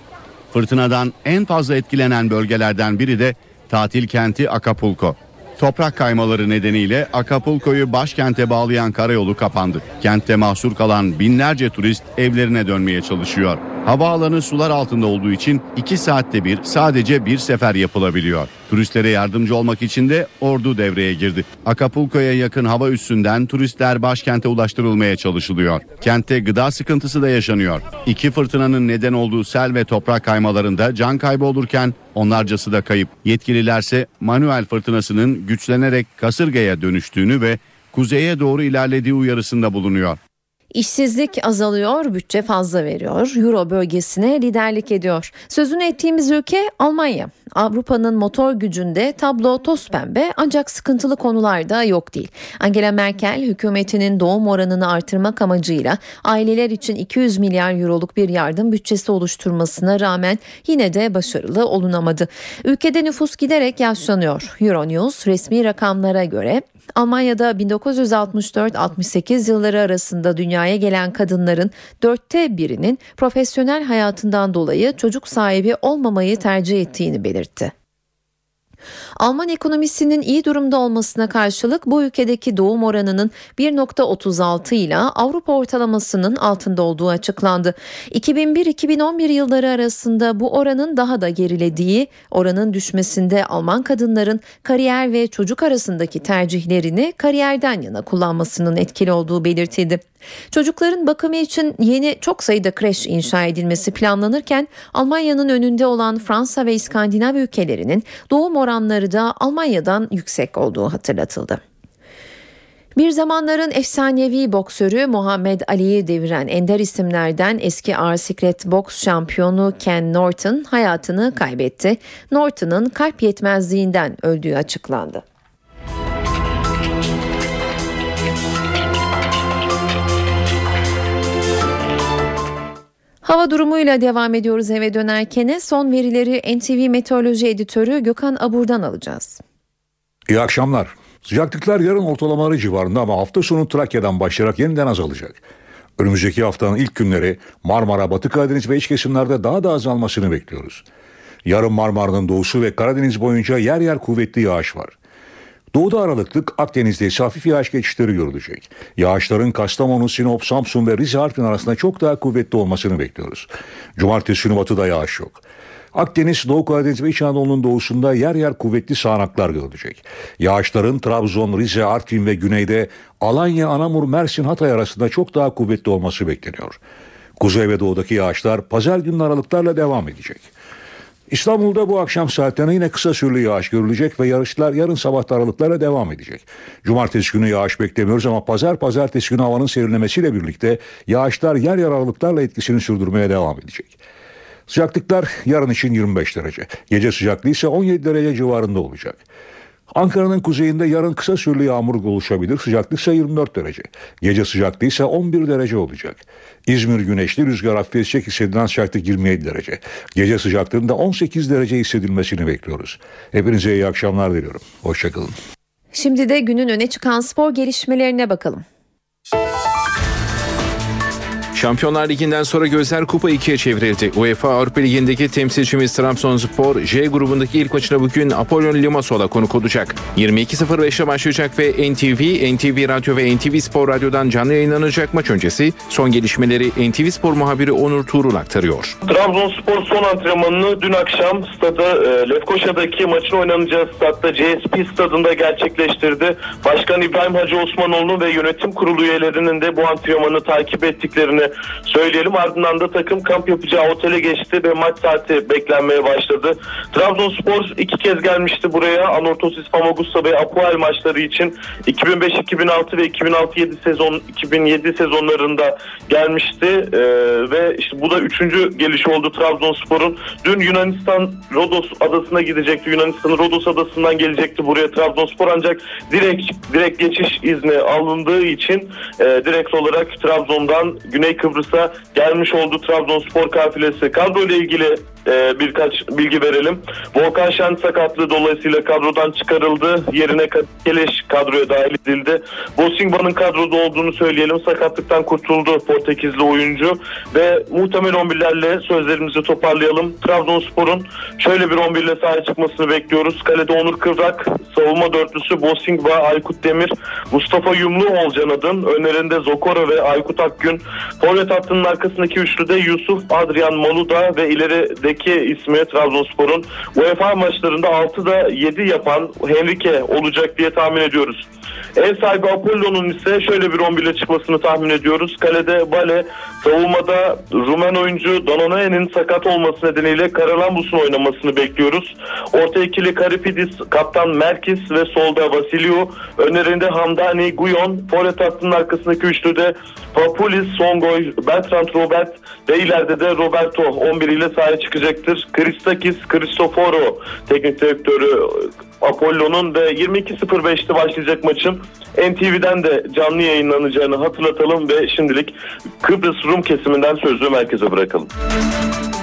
Speaker 7: Fırtınadan en fazla etkilenen bölgelerden biri de tatil kenti Acapulco. Toprak kaymaları nedeniyle Acapulco'yu başkente bağlayan karayolu kapandı. Kentte mahsur kalan binlerce turist evlerine dönmeye çalışıyor. Havaalanı sular altında olduğu için 2 saatte bir sadece bir sefer yapılabiliyor. Turistlere yardımcı olmak için de ordu devreye girdi. Acapulco'ya yakın hava üssünden turistler başkente ulaştırılmaya çalışılıyor. Kentte gıda sıkıntısı da yaşanıyor. İki fırtınanın neden olduğu sel ve toprak kaymalarında can kaybı olurken onlarcası da kayıp. Yetkililerse Manuel fırtınasının güçlenerek kasırgaya dönüştüğünü ve kuzeye doğru ilerlediği uyarısında bulunuyor.
Speaker 2: İşsizlik azalıyor, bütçe fazla veriyor, Euro bölgesine liderlik ediyor. Sözünü ettiğimiz ülke Almanya. Avrupa'nın motor gücünde tablo toz pembe ancak sıkıntılı konular da yok değil. Angela Merkel hükümetinin doğum oranını artırmak amacıyla aileler için 200 milyar euroluk bir yardım bütçesi oluşturmasına rağmen yine de başarılı olunamadı. Ülkede nüfus giderek yaşlanıyor. Euronews resmi rakamlara göre Almanya'da 1964-68 yılları arasında dünyaya gelen kadınların dörtte birinin profesyonel hayatından dolayı çocuk sahibi olmamayı tercih ettiğini belirtti. Alman ekonomisinin iyi durumda olmasına karşılık bu ülkedeki doğum oranının 1.36 ile Avrupa ortalamasının altında olduğu açıklandı. 2001-2011 yılları arasında bu oranın daha da gerilediği, oranın düşmesinde Alman kadınların kariyer ve çocuk arasındaki tercihlerini kariyerden yana kullanmasının etkili olduğu belirtildi. Çocukların bakımı için yeni çok sayıda kreş inşa edilmesi planlanırken Almanya'nın önünde olan Fransa ve İskandinav ülkelerinin doğum oranları da Almanya'dan yüksek olduğu hatırlatıldı. Bir zamanların efsanevi boksörü Muhammed Ali'yi deviren ender isimlerden eski ağır siklet boks şampiyonu Ken Norton hayatını kaybetti. Norton'ın kalp yetmezliğinden öldüğü açıklandı. Hava durumuyla devam ediyoruz eve dönerken son verileri NTV Meteoroloji Editörü Gökhan Abur'dan alacağız.
Speaker 17: İyi akşamlar. Sıcaklıklar yarın ortalamaları civarında ama hafta sonu Trakya'dan başlayarak yeniden azalacak. Önümüzdeki haftanın ilk günleri Marmara, Batı Karadeniz ve iç kesimlerde daha da azalmasını bekliyoruz. Yarın Marmara'nın doğusu ve Karadeniz boyunca yer yer kuvvetli yağış var. Doğuda aralıklık Akdeniz'de hafif yağış geçişleri görülecek. Yağışların Kastamonu, Sinop, Samsun ve Rize Artvin arasında çok daha kuvvetli olmasını bekliyoruz. Cumartesi günü batıda yağış yok. Akdeniz, Doğu Karadeniz ve İç Anadolu'nun doğusunda yer yer kuvvetli sağanaklar görülecek. Yağışların Trabzon, Rize, Artvin ve güneyde Alanya, Anamur, Mersin, Hatay arasında çok daha kuvvetli olması bekleniyor. Kuzey ve doğudaki yağışlar pazar günü aralıklarla devam edecek. İstanbul'da bu akşam saatlerine yine kısa süreli yağış görülecek ve yarışlar yarın sabah aralıklarla devam edecek. Cumartesi günü yağış beklemiyoruz ama pazar pazartesi günü havanın serinlemesiyle birlikte yağışlar yer yer aralıklarla etkisini sürdürmeye devam edecek. Sıcaklıklar yarın için 25 derece. Gece sıcaklığı ise 17 derece civarında olacak. Ankara'nın kuzeyinde yarın kısa süreli yağmur oluşabilir. Sıcaklık ise 24 derece. Gece sıcaklığı ise 11 derece olacak. İzmir güneşli rüzgar hafifletecek hissedilen sıcaklık 27 derece. Gece sıcaklığında 18 derece hissedilmesini bekliyoruz. Hepinize iyi akşamlar diliyorum. Hoşçakalın.
Speaker 2: Şimdi de günün öne çıkan spor gelişmelerine bakalım.
Speaker 18: Şampiyonlar Ligi'nden sonra gözler Kupa 2'ye çevrildi. UEFA Avrupa Ligi'ndeki temsilcimiz Trabzonspor J grubundaki ilk maçına bugün Apollon Limassol'a konuk olacak. 22.05'e başlayacak ve NTV, NTV Radyo ve NTV Spor Radyo'dan canlı yayınlanacak maç öncesi son gelişmeleri NTV Spor muhabiri Onur Tuğrul aktarıyor.
Speaker 19: Trabzonspor son antrenmanını dün akşam stadı e, Lefkoşa'daki maçın oynanacağı statta CSP stadında gerçekleştirdi. Başkan İbrahim Hacı Osmanoğlu ve yönetim kurulu üyelerinin de bu antrenmanı takip ettiklerini söyleyelim. Ardından da takım kamp yapacağı otele geçti ve maç saati beklenmeye başladı. Trabzonspor iki kez gelmişti buraya. Anortosis Famagusta ve Apoel maçları için 2005-2006 ve 2006-7 sezon 2007 sezonlarında gelmişti. Ee, ve işte bu da üçüncü gelişi oldu Trabzonspor'un. Dün Yunanistan Rodos adasına gidecekti. Yunanistan'ın Rodos adasından gelecekti buraya Trabzonspor ancak direkt direkt geçiş izni alındığı için e, direkt olarak Trabzon'dan Güney Kıbrıs'a gelmiş oldu Trabzonspor kafilesi. Kadro ile ilgili e, birkaç bilgi verelim. Volkan Şen sakatlığı dolayısıyla kadrodan çıkarıldı. Yerine Keleş kadroya dahil edildi. Bosingba'nın kadroda olduğunu söyleyelim. Sakatlıktan kurtuldu Portekizli oyuncu. Ve muhtemel 11'lerle sözlerimizi toparlayalım. Trabzonspor'un şöyle bir 11 ile sahaya çıkmasını bekliyoruz. Kalede Onur Kıvrak, savunma dörtlüsü Bosingba, Aykut Demir, Mustafa Yumlu Olcan Adın, önlerinde Zokora ve Aykut Akgün. Forvet hattının arkasındaki üçlüde Yusuf, Adrian Maluda ve ilerideki ismi Trabzonspor'un UEFA maçlarında 6'da 7 yapan Henrique olacak diye tahmin ediyoruz. Ev sahibi Apollo'nun ise şöyle bir 11 ile çıkmasını tahmin ediyoruz. Kalede Bale, savunmada Rumen oyuncu Dononaye'nin sakat olması nedeniyle Karalambus'un oynamasını bekliyoruz. Orta ikili Karipidis, kaptan Merkis ve solda Vasiliu. Önlerinde Hamdani, Guyon. Forvet hattının arkasındaki üçlüde Papulis, Songoy, Bertrand Robert ve ileride de Roberto 11 ile sahaya çıkacaktır. Christakis, Cristoforo teknik direktörü Apollo'nun ve 22.05'te başlayacak maçın NTV'den de canlı yayınlanacağını hatırlatalım ve şimdilik Kıbrıs Rum kesiminden sözü merkeze bırakalım.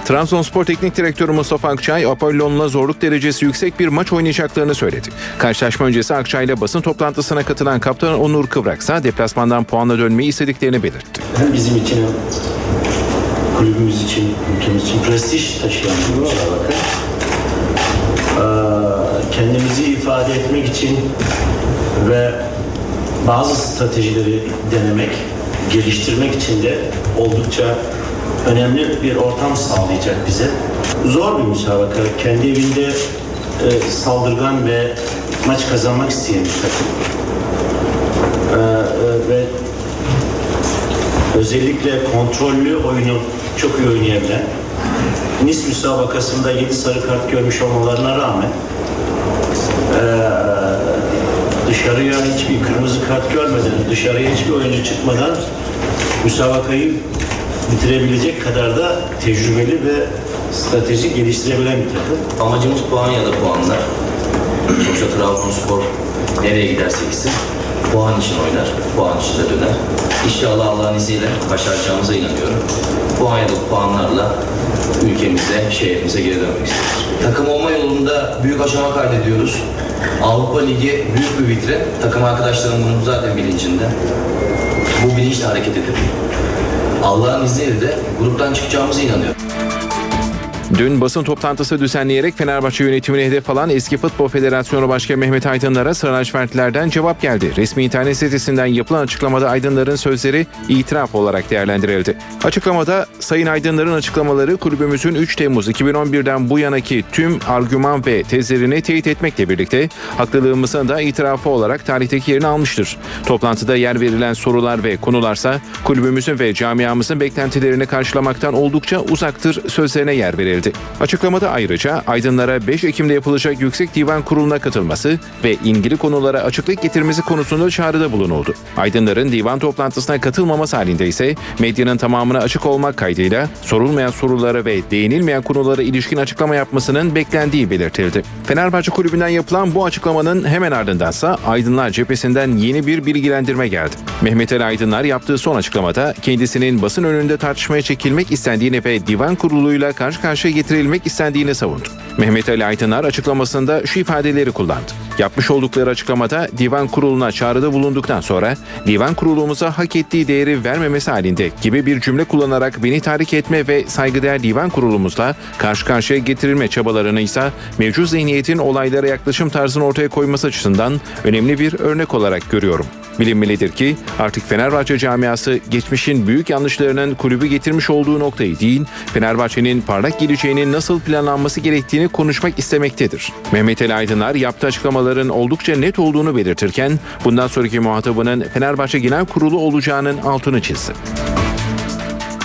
Speaker 18: Trabzonspor Teknik Direktörü Mustafa Akçay, Apollon'la zorluk derecesi yüksek bir maç oynayacaklarını söyledi. Karşılaşma öncesi Akçay ile basın toplantısına katılan kaptan Onur Kıvrak ise deplasmandan puanla dönmeyi istediklerini belirtti.
Speaker 20: Hem bizim için hem kulübümüz için, ülkemiz için prestij taşıyan bir müsabaka. Kendimizi ifade etmek için ve bazı stratejileri denemek, geliştirmek için de oldukça önemli bir ortam sağlayacak bize. Zor bir müsabaka. Kendi evinde e, saldırgan ve maç kazanmak isteyen bir takım. Ee, e, ve özellikle kontrollü oyunu çok iyi oynayabilen Nis müsabakasında 7 sarı kart görmüş olmalarına rağmen dışarıya hiçbir kırmızı kart görmeden, dışarıya hiçbir oyuncu çıkmadan müsabakayı bitirebilecek kadar da tecrübeli ve strateji geliştirebilen bir takım.
Speaker 21: Amacımız puan ya da puanlar. Yoksa Trabzonspor nereye giderse gitsin puan için oynar, puan için de döner. İnşallah Allah'ın izniyle başaracağımıza inanıyorum. Puan ya da puanlarla ülkemize, şehrimize geri dönmek istiyoruz. Takım olma yolunda büyük aşama kaydediyoruz. Avrupa Ligi büyük bir vitrin. Takım arkadaşlarım bunun zaten bilincinde. Bu bilinçle hareket edip Allah'ın izniyle de gruptan çıkacağımıza inanıyorum.
Speaker 18: Dün basın toplantısı düzenleyerek Fenerbahçe yönetimine hedef alan eski Futbol Federasyonu Başkanı Mehmet Aydınlar'a sıra lacivertlilerden cevap geldi. Resmi internet sitesinden yapılan açıklamada Aydınlar'ın sözleri itiraf olarak değerlendirildi. Açıklamada Sayın Aydınlar'ın açıklamaları kulübümüzün 3 Temmuz 2011'den bu yanaki tüm argüman ve tezlerini teyit etmekle birlikte haklılığımızın da itirafı olarak tarihteki yerini almıştır. Toplantıda yer verilen sorular ve konularsa kulübümüzün ve camiamızın beklentilerini karşılamaktan oldukça uzaktır sözlerine yer verildi. Açıklamada ayrıca Aydınlara 5 Ekim'de yapılacak Yüksek Divan Kurulu'na katılması ve ilgili konulara açıklık getirmesi konusunda çağrıda bulunuldu. Aydınların divan toplantısına katılmaması halinde ise medyanın tamamına açık olmak kaydıyla sorulmayan sorulara ve değinilmeyen konulara ilişkin açıklama yapmasının beklendiği belirtildi. Fenerbahçe Kulübü'nden yapılan bu açıklamanın hemen ardındansa Aydınlar cephesinden yeni bir bilgilendirme geldi. Mehmet Ali Aydınlar yaptığı son açıklamada kendisinin basın önünde tartışmaya çekilmek istendiğini ve divan kuruluyla karşı karşıya getirilmek istendiğini savundu. Mehmet Ali Aydınlar açıklamasında şu ifadeleri kullandı. Yapmış oldukları açıklamada divan kuruluna çağrıda bulunduktan sonra divan kurulumuza hak ettiği değeri vermemesi halinde gibi bir cümle kullanarak beni tahrik etme ve saygıdeğer divan kurulumuzla karşı karşıya getirilme çabalarını ise mevcut zihniyetin olaylara yaklaşım tarzını ortaya koyması açısından önemli bir örnek olarak görüyorum. Bilinmelidir ki artık Fenerbahçe camiası geçmişin büyük yanlışlarının kulübü getirmiş olduğu noktayı değil, Fenerbahçe'nin parlak geleceğinin nasıl planlanması gerektiğini konuşmak istemektedir. Mehmet Ali Aydınlar yaptığı açıklamaların oldukça net olduğunu belirtirken bundan sonraki muhatabının Fenerbahçe Genel Kurulu olacağının altını çizdi.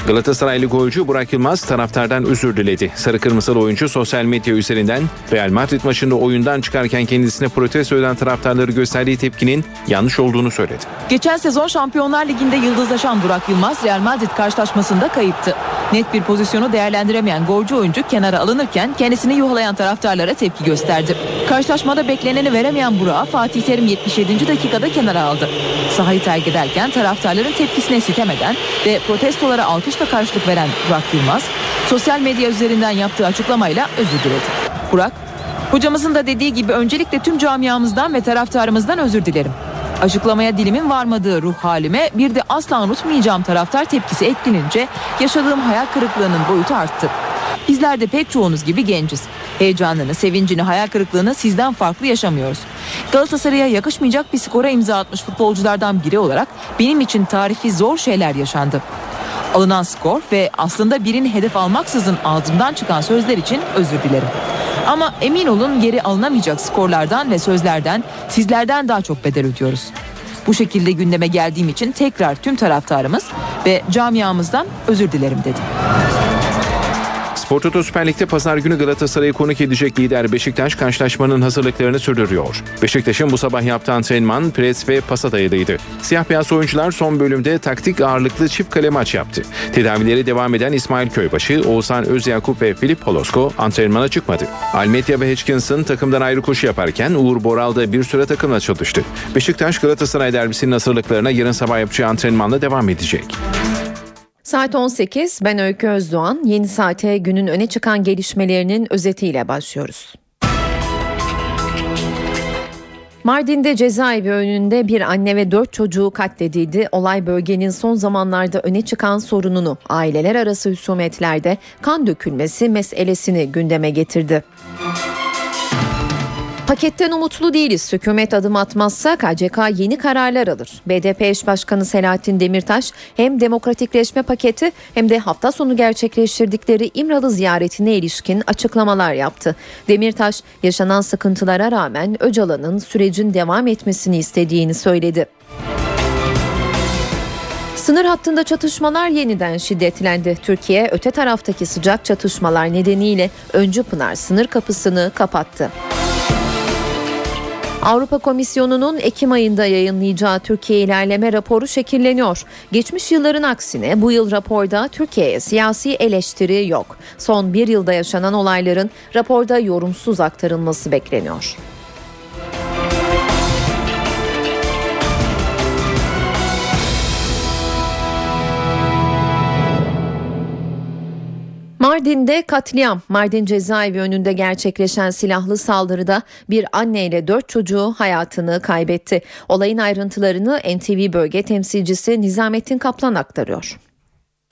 Speaker 18: Galatasaraylı golcü Burak Yılmaz taraftardan özür diledi. Sarı kırmızılı oyuncu sosyal medya üzerinden Real Madrid maçında oyundan çıkarken kendisine protesto eden taraftarları gösterdiği tepkinin yanlış olduğunu söyledi.
Speaker 22: Geçen sezon Şampiyonlar Ligi'nde yıldızlaşan Burak Yılmaz Real Madrid karşılaşmasında kayıptı. Net bir pozisyonu değerlendiremeyen golcü oyuncu kenara alınırken kendisini yuhalayan taraftarlara tepki gösterdi. Karşılaşmada bekleneni veremeyen Burak'ı Fatih Terim 77. dakikada kenara aldı. Sahayı terk ederken taraftarların tepkisine sitemeden ve protestolara alkışla karşılık veren Burak Yılmaz sosyal medya üzerinden yaptığı açıklamayla özür diledi. Burak, hocamızın da dediği gibi öncelikle tüm camiamızdan ve taraftarımızdan özür dilerim. Açıklamaya dilimin varmadığı ruh halime bir de asla unutmayacağım taraftar tepkisi eklenince yaşadığım hayal kırıklığının boyutu arttı. Bizler de pek çoğunuz gibi genciz. Heyecanını, sevincini, hayal kırıklığını sizden farklı yaşamıyoruz. Galatasaray'a yakışmayacak bir skora imza atmış futbolculardan biri olarak benim için tarifi zor şeyler yaşandı. Alınan skor ve aslında birini hedef almaksızın ağzımdan çıkan sözler için özür dilerim. Ama emin olun geri alınamayacak skorlardan ve sözlerden sizlerden daha çok bedel ödüyoruz. Bu şekilde gündeme geldiğim için tekrar tüm taraftarımız ve camiamızdan özür dilerim dedim.
Speaker 18: Spor Toto Süper Lig'de pazar günü Galatasaray'ı konuk edecek lider Beşiktaş karşılaşmanın hazırlıklarını sürdürüyor. Beşiktaş'ın bu sabah yaptığı antrenman, pres ve pasa dayalıydı. Siyah beyaz oyuncular son bölümde taktik ağırlıklı çift kale maç yaptı. Tedavileri devam eden İsmail Köybaşı, Oğuzhan Özyakup ve Filip Holosko antrenmana çıkmadı. Almetya ve Hitchinson takımdan ayrı koşu yaparken Uğur Boral da bir süre takımla çalıştı. Beşiktaş Galatasaray derbisinin hazırlıklarına yarın sabah yapacağı antrenmanla devam edecek.
Speaker 2: Saat 18 ben Öykü Özdoğan. Yeni saate günün öne çıkan gelişmelerinin özetiyle başlıyoruz. Mardin'de cezaevi önünde bir anne ve dört çocuğu katledildi. Olay bölgenin son zamanlarda öne çıkan sorununu aileler arası husumetlerde kan dökülmesi meselesini gündeme getirdi. Paketten umutlu değiliz. Hükümet adım atmazsa KCK yeni kararlar alır. BDP eş başkanı Selahattin Demirtaş hem demokratikleşme paketi hem de hafta sonu gerçekleştirdikleri İmralı ziyaretine ilişkin açıklamalar yaptı. Demirtaş yaşanan sıkıntılara rağmen Öcalan'ın sürecin devam etmesini istediğini söyledi. Sınır hattında çatışmalar yeniden şiddetlendi. Türkiye öte taraftaki sıcak çatışmalar nedeniyle Öncü Pınar sınır kapısını kapattı. Avrupa Komisyonu'nun Ekim ayında yayınlayacağı Türkiye ilerleme raporu şekilleniyor. Geçmiş yılların aksine bu yıl raporda Türkiye'ye siyasi eleştiri yok. Son bir yılda yaşanan olayların raporda yorumsuz aktarılması bekleniyor. Mardin'de katliam. Mardin cezaevi önünde gerçekleşen silahlı saldırıda bir anne ile dört çocuğu hayatını kaybetti. Olayın ayrıntılarını NTV bölge temsilcisi Nizamettin Kaplan aktarıyor.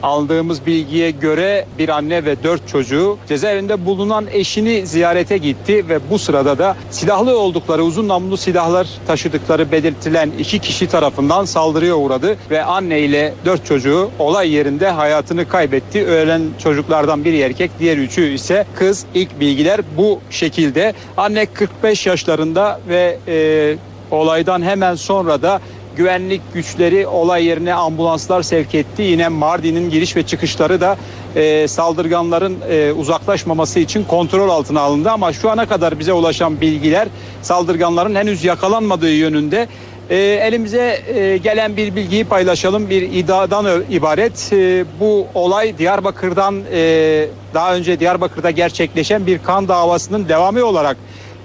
Speaker 23: Aldığımız bilgiye göre bir anne ve dört çocuğu cezaevinde bulunan eşini ziyarete gitti ve bu sırada da silahlı oldukları uzun namlulu silahlar taşıdıkları belirtilen iki kişi tarafından saldırıya uğradı ve anne ile dört çocuğu olay yerinde hayatını kaybetti. Ölen çocuklardan biri erkek diğer üçü ise kız. İlk bilgiler bu şekilde. Anne 45 yaşlarında ve e, olaydan hemen sonra da güvenlik güçleri olay yerine ambulanslar sevk etti. Yine Mardin'in giriş ve çıkışları da e, saldırganların e, uzaklaşmaması için kontrol altına alındı. Ama şu ana kadar bize ulaşan bilgiler saldırganların henüz yakalanmadığı yönünde. E, elimize e, gelen bir bilgiyi paylaşalım. Bir iddiadan ibaret. E, bu olay Diyarbakır'dan e, daha önce Diyarbakır'da gerçekleşen bir kan davasının devamı olarak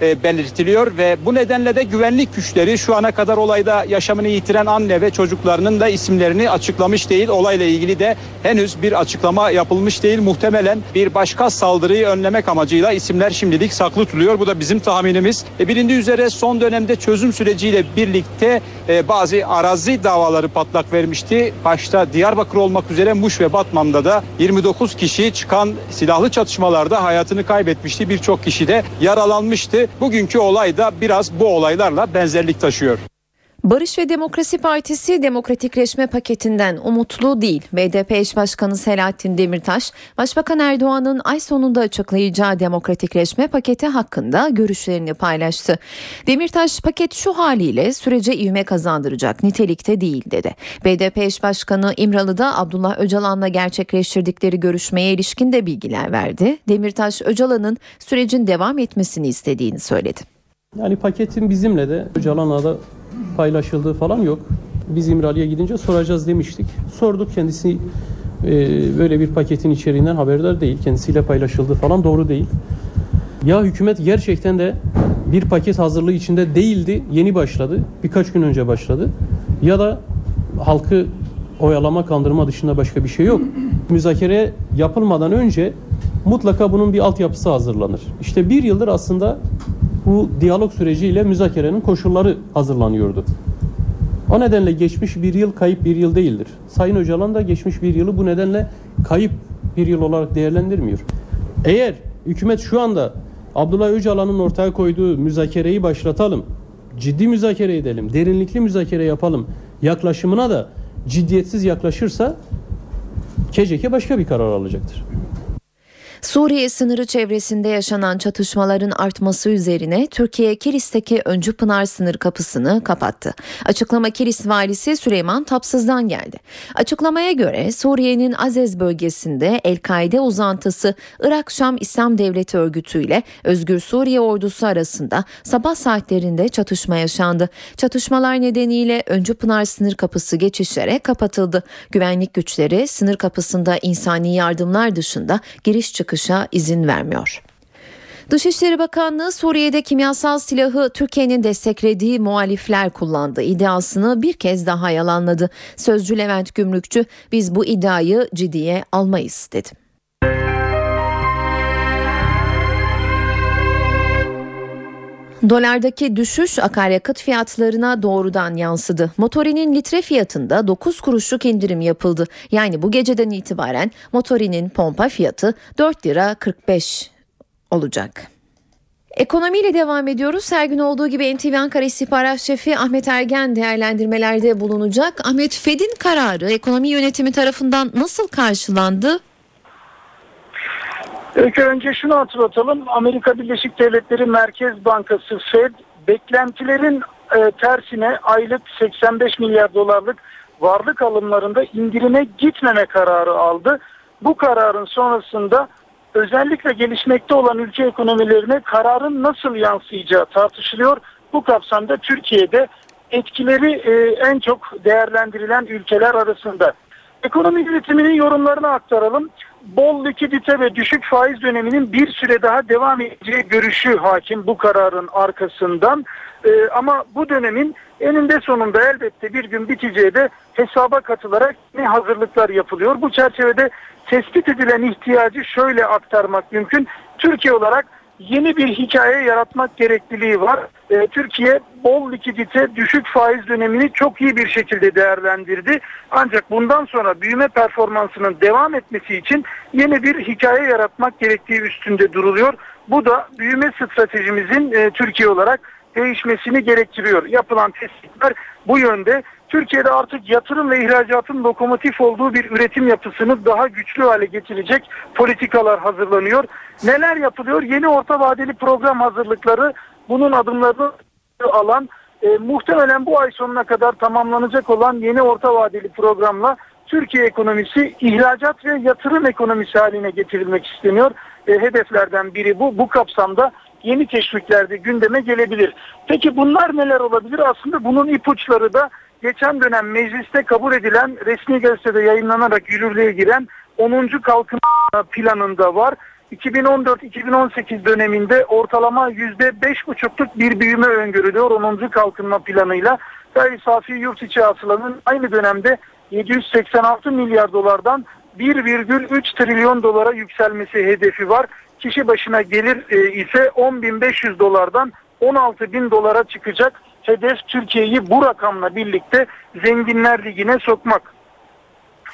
Speaker 23: e, belirtiliyor ve bu nedenle de güvenlik güçleri şu ana kadar olayda yaşamını yitiren anne ve çocuklarının da isimlerini açıklamış değil. Olayla ilgili de henüz bir açıklama yapılmış değil. Muhtemelen bir başka saldırıyı önlemek amacıyla isimler şimdilik saklı tutuluyor. Bu da bizim tahminimiz. E, bilindiği üzere son dönemde çözüm süreciyle birlikte e, bazı arazi davaları patlak vermişti. Başta Diyarbakır olmak üzere Muş ve Batman'da da 29 kişi çıkan silahlı çatışmalarda hayatını kaybetmişti. Birçok kişi de yaralanmıştı. Bugünkü olay da biraz bu olaylarla benzerlik taşıyor.
Speaker 2: Barış ve Demokrasi Partisi demokratikleşme paketinden umutlu değil. BDP eş başkanı Selahattin Demirtaş, Başbakan Erdoğan'ın ay sonunda açıklayacağı demokratikleşme paketi hakkında görüşlerini paylaştı. Demirtaş paket şu haliyle sürece ivme kazandıracak nitelikte değil dedi. BDP eş başkanı İmralı'da Abdullah Öcalan'la gerçekleştirdikleri görüşmeye ilişkin de bilgiler verdi. Demirtaş Öcalan'ın sürecin devam etmesini istediğini söyledi.
Speaker 3: Yani paketin bizimle de Öcalan'la da paylaşıldığı falan yok. Biz İmralı'ya gidince soracağız demiştik. Sorduk kendisi e, böyle bir paketin içeriğinden haberdar değil. Kendisiyle paylaşıldığı falan doğru değil. Ya hükümet gerçekten de bir paket hazırlığı içinde değildi. Yeni başladı. Birkaç gün önce başladı. Ya da halkı oyalama kandırma dışında başka bir şey yok. Müzakere yapılmadan önce mutlaka bunun bir altyapısı hazırlanır. İşte bir yıldır aslında bu diyalog süreciyle müzakerenin koşulları hazırlanıyordu. O nedenle geçmiş bir yıl kayıp bir yıl değildir. Sayın Öcalan da geçmiş bir yılı bu nedenle kayıp bir yıl olarak değerlendirmiyor. Eğer hükümet şu anda Abdullah Öcalan'ın ortaya koyduğu müzakereyi başlatalım, ciddi müzakere edelim, derinlikli müzakere yapalım yaklaşımına da ciddiyetsiz yaklaşırsa KCK başka bir karar alacaktır.
Speaker 2: Suriye sınırı çevresinde yaşanan çatışmaların artması üzerine Türkiye Kilis'teki Öncü Pınar sınır kapısını kapattı. Açıklama Kilis valisi Süleyman Tapsız'dan geldi. Açıklamaya göre Suriye'nin Azez bölgesinde El-Kaide uzantısı Irak Şam İslam Devleti örgütü ile Özgür Suriye ordusu arasında sabah saatlerinde çatışma yaşandı. Çatışmalar nedeniyle Öncü Pınar sınır kapısı geçişlere kapatıldı. Güvenlik güçleri sınır kapısında insani yardımlar dışında giriş çıkış çıkışa izin vermiyor. Dışişleri Bakanlığı Suriye'de kimyasal silahı Türkiye'nin desteklediği muhalifler kullandı iddiasını bir kez daha yalanladı. Sözcü Levent Gümrükçü biz bu iddiayı ciddiye almayız dedi. Dolardaki düşüş akaryakıt fiyatlarına doğrudan yansıdı. Motorinin litre fiyatında 9 kuruşluk indirim yapıldı. Yani bu geceden itibaren motorinin pompa fiyatı 4 lira 45 olacak. Ekonomiyle devam ediyoruz. Her gün olduğu gibi NTV Ankara İstihbarat Şefi Ahmet Ergen değerlendirmelerde bulunacak. Ahmet Fed'in kararı ekonomi yönetimi tarafından nasıl karşılandı?
Speaker 24: Öykü önce şunu hatırlatalım. Amerika Birleşik Devletleri Merkez Bankası Fed beklentilerin e, tersine aylık 85 milyar dolarlık varlık alımlarında indirime gitmeme kararı aldı. Bu kararın sonrasında özellikle gelişmekte olan ülke ekonomilerine kararın nasıl yansıyacağı tartışılıyor. Bu kapsamda Türkiye'de etkileri e, en çok değerlendirilen ülkeler arasında. Ekonomi yönetiminin yorumlarını aktaralım. Bol likidite ve düşük faiz döneminin bir süre daha devam edeceği görüşü hakim bu kararın arkasından. Ee, ama bu dönemin eninde sonunda elbette bir gün biteceği de hesaba katılarak ne hazırlıklar yapılıyor. Bu çerçevede tespit edilen ihtiyacı şöyle aktarmak mümkün. Türkiye olarak yeni bir hikaye yaratmak gerekliliği var. Ee, Türkiye bol likidite, düşük faiz dönemini çok iyi bir şekilde değerlendirdi. Ancak bundan sonra büyüme performansının devam etmesi için yeni bir hikaye yaratmak gerektiği üstünde duruluyor. Bu da büyüme stratejimizin e, Türkiye olarak değişmesini gerektiriyor. Yapılan tespitler bu yönde. Türkiye'de artık yatırım ve ihracatın lokomotif olduğu bir üretim yapısını daha güçlü hale getirecek politikalar hazırlanıyor. Neler yapılıyor? Yeni orta vadeli program hazırlıkları bunun adımlarını alan e, muhtemelen bu ay sonuna kadar tamamlanacak olan yeni orta vadeli programla Türkiye ekonomisi ihracat ve yatırım ekonomisi haline getirilmek isteniyor. E, hedeflerden biri bu. Bu kapsamda yeni teşvikler de gündeme gelebilir. Peki bunlar neler olabilir? Aslında bunun ipuçları da geçen dönem mecliste kabul edilen resmi gazetede yayınlanarak yürürlüğe giren 10. kalkınma planında var. 2014-2018 döneminde ortalama %5,5'luk bir büyüme öngörülüyor 10. kalkınma planıyla. Gayri safi yurt içi hasılanın aynı dönemde 786 milyar dolardan 1,3 trilyon dolara yükselmesi hedefi var. Kişi başına gelir e, ise 10.500 dolardan 16.000 dolara çıkacak. Hedef Türkiye'yi bu rakamla birlikte zenginler ligine sokmak.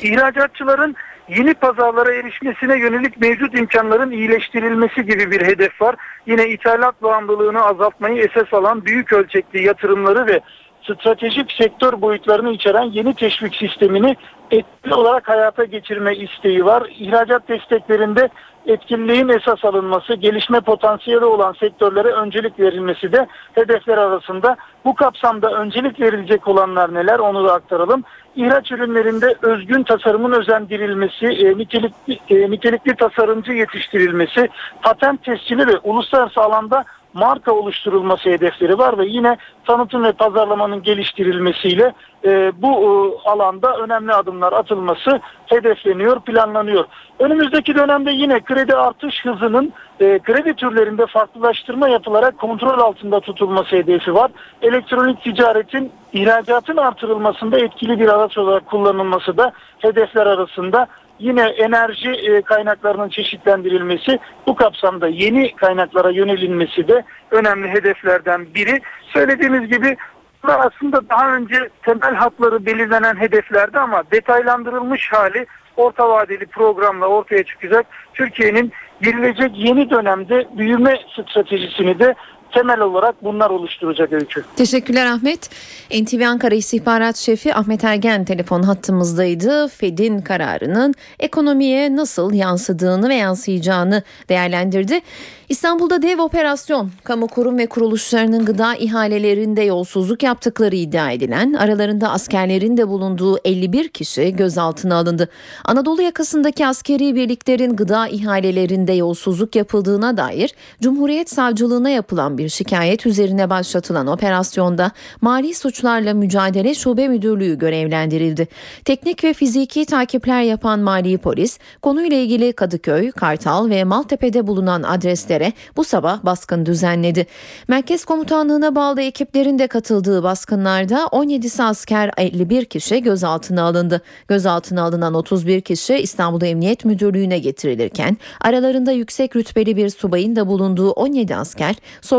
Speaker 24: İhracatçıların yeni pazarlara erişmesine yönelik mevcut imkanların iyileştirilmesi gibi bir hedef var. Yine ithalat bağımlılığını azaltmayı esas alan büyük ölçekli yatırımları ve stratejik sektör boyutlarını içeren yeni teşvik sistemini etkili olarak hayata geçirme isteği var. İhracat desteklerinde etkinliğin esas alınması, gelişme potansiyeli olan sektörlere öncelik verilmesi de hedefler arasında. Bu kapsamda öncelik verilecek olanlar neler onu da aktaralım. İhraç ürünlerinde özgün tasarımın özendirilmesi, e, nitelikli, e, nitelikli tasarımcı yetiştirilmesi, patent tescili ve uluslararası alanda marka oluşturulması hedefleri var ve yine tanıtım ve pazarlamanın geliştirilmesiyle e, bu e, alanda önemli adımlar atılması hedefleniyor, planlanıyor. Önümüzdeki dönemde yine kredi artış hızının e, kredi türlerinde farklılaştırma yapılarak kontrol altında tutulması hedefi var. Elektronik ticaretin ihracatın artırılmasında etkili bir araç olarak kullanılması da hedefler arasında yine enerji e, kaynaklarının çeşitlendirilmesi bu kapsamda yeni kaynaklara yönelinmesi de önemli hedeflerden biri. Söylediğimiz gibi bunlar aslında daha önce temel hatları belirlenen hedeflerdi ama detaylandırılmış hali orta vadeli programla ortaya çıkacak. Türkiye'nin girilecek yeni dönemde büyüme stratejisini de temel olarak bunlar oluşturacak öykü.
Speaker 2: Teşekkürler Ahmet. NTV Ankara İstihbarat Şefi Ahmet Ergen telefon hattımızdaydı. Fed'in kararının ekonomiye nasıl yansıdığını ve yansıyacağını değerlendirdi. İstanbul'da dev operasyon, kamu kurum ve kuruluşlarının gıda ihalelerinde yolsuzluk yaptıkları iddia edilen, aralarında askerlerin de bulunduğu 51 kişi gözaltına alındı. Anadolu yakasındaki askeri birliklerin gıda ihalelerinde yolsuzluk yapıldığına dair Cumhuriyet Savcılığına yapılan bir şikayet üzerine başlatılan operasyonda Mali Suçlarla Mücadele Şube Müdürlüğü görevlendirildi. Teknik ve fiziki takipler yapan Mali Polis, konuyla ilgili Kadıköy, Kartal ve Maltepe'de bulunan adresleri bölgelere bu sabah baskın düzenledi. Merkez Komutanlığı'na bağlı ekiplerin de katıldığı baskınlarda 17'si asker 51 kişi gözaltına alındı. Gözaltına alınan 31 kişi İstanbul Emniyet Müdürlüğü'ne getirilirken aralarında yüksek rütbeli bir subayın da bulunduğu 17 asker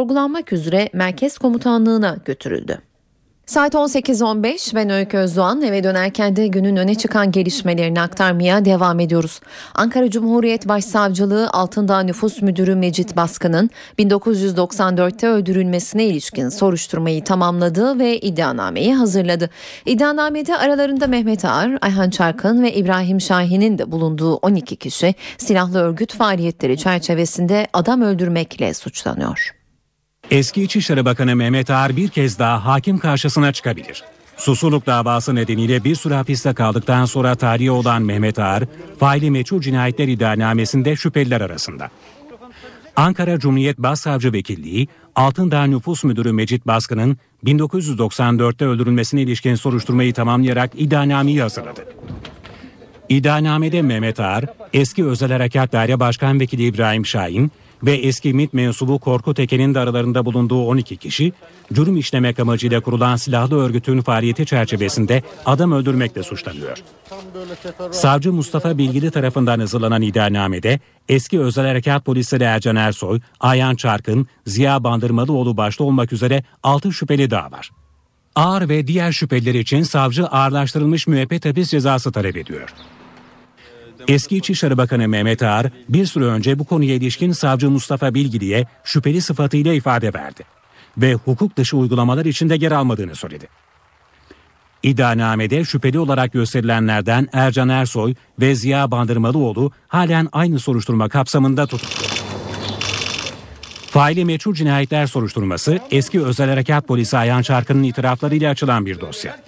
Speaker 2: sorgulanmak üzere Merkez Komutanlığı'na götürüldü. Saat 18.15 ben Öykü Özdoğan eve dönerken de günün öne çıkan gelişmelerini aktarmaya devam ediyoruz. Ankara Cumhuriyet Başsavcılığı Altındağ Nüfus Müdürü Mecit Baskın'ın 1994'te öldürülmesine ilişkin soruşturmayı tamamladı ve iddianameyi hazırladı. İddianamede aralarında Mehmet Ağar, Ayhan Çarkın ve İbrahim Şahin'in de bulunduğu 12 kişi silahlı örgüt faaliyetleri çerçevesinde adam öldürmekle suçlanıyor.
Speaker 4: Eski İçişleri Bakanı Mehmet Ağar bir kez daha hakim karşısına çıkabilir. Susurluk davası nedeniyle bir süre hapiste kaldıktan sonra tarihi olan Mehmet Ağar, faili meçhul cinayetler iddianamesinde şüpheliler arasında. Ankara Cumhuriyet Başsavcı Vekilliği, Altındağ Nüfus Müdürü Mecit Baskın'ın 1994'te öldürülmesine ilişkin soruşturmayı tamamlayarak iddianameyi hazırladı. İddianamede Mehmet Ağar, eski Özel Harekat Daire Başkan Vekili İbrahim Şahin, ve eski MİT mensubu Korkut Eken'in de aralarında bulunduğu 12 kişi, cürüm işlemek amacıyla kurulan silahlı örgütün faaliyeti çerçevesinde adam öldürmekle suçlanıyor. Savcı Mustafa Bilgili tarafından hazırlanan iddianamede eski özel harekat polisleri Ercan Ersoy, Ayhan Çarkın, Ziya Bandırmalıoğlu başta olmak üzere 6 şüpheli daha var. Ağır ve diğer şüpheliler için savcı ağırlaştırılmış müebbet hapis cezası talep ediyor. Eski İçişleri Bakanı Mehmet Ağar bir süre önce bu konuya ilişkin savcı Mustafa Bilgili'ye şüpheli sıfatıyla ifade verdi ve hukuk dışı uygulamalar içinde yer almadığını söyledi. İddianamede şüpheli olarak gösterilenlerden Ercan Ersoy ve Ziya Bandırmalıoğlu halen aynı soruşturma kapsamında tutuklu. Faili meçhul cinayetler soruşturması eski özel harekat polisi Ayhan Çarkı'nın itiraflarıyla açılan bir dosya.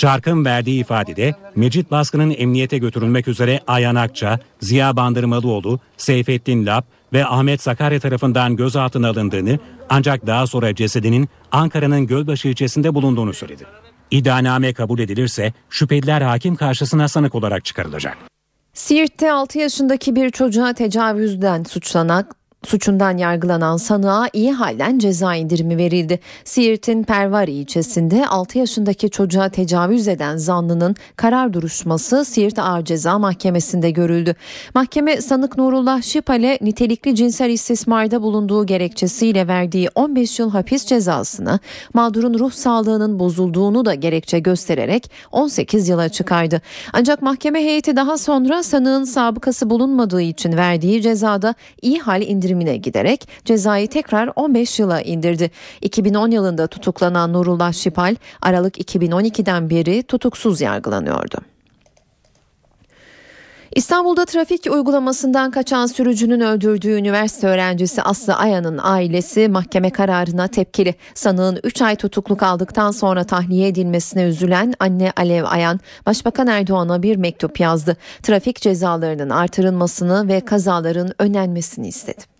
Speaker 4: Çark'ın verdiği ifadede Mecit Baskın'ın emniyete götürülmek üzere Ayhan Akça, Ziya Bandırmalıoğlu, Seyfettin Lap ve Ahmet Sakarya tarafından gözaltına alındığını ancak daha sonra cesedinin Ankara'nın Gölbaşı ilçesinde bulunduğunu söyledi. İddianame kabul edilirse şüpheliler hakim karşısına sanık olarak çıkarılacak.
Speaker 2: Siirt'te 6 yaşındaki bir çocuğa tecavüzden suçlanan suçundan yargılanan sanığa iyi halden ceza indirimi verildi. Siirt'in Pervari ilçesinde 6 yaşındaki çocuğa tecavüz eden zanlının karar duruşması Siirt Ağır Ceza Mahkemesi'nde görüldü. Mahkeme sanık Nurullah Şipal'e nitelikli cinsel istismarda bulunduğu gerekçesiyle verdiği 15 yıl hapis cezasını mağdurun ruh sağlığının bozulduğunu da gerekçe göstererek 18 yıla çıkardı. Ancak mahkeme heyeti daha sonra sanığın sabıkası bulunmadığı için verdiği cezada iyi hal indirimi indirimine giderek cezayı tekrar 15 yıla indirdi. 2010 yılında tutuklanan Nurullah Şipal Aralık 2012'den beri tutuksuz yargılanıyordu. İstanbul'da trafik uygulamasından kaçan sürücünün öldürdüğü üniversite öğrencisi Aslı Aya'nın ailesi mahkeme kararına tepkili. Sanığın 3 ay tutukluk aldıktan sonra tahliye edilmesine üzülen anne Alev Ayan, Başbakan Erdoğan'a bir mektup yazdı. Trafik cezalarının artırılmasını ve kazaların önlenmesini istedi.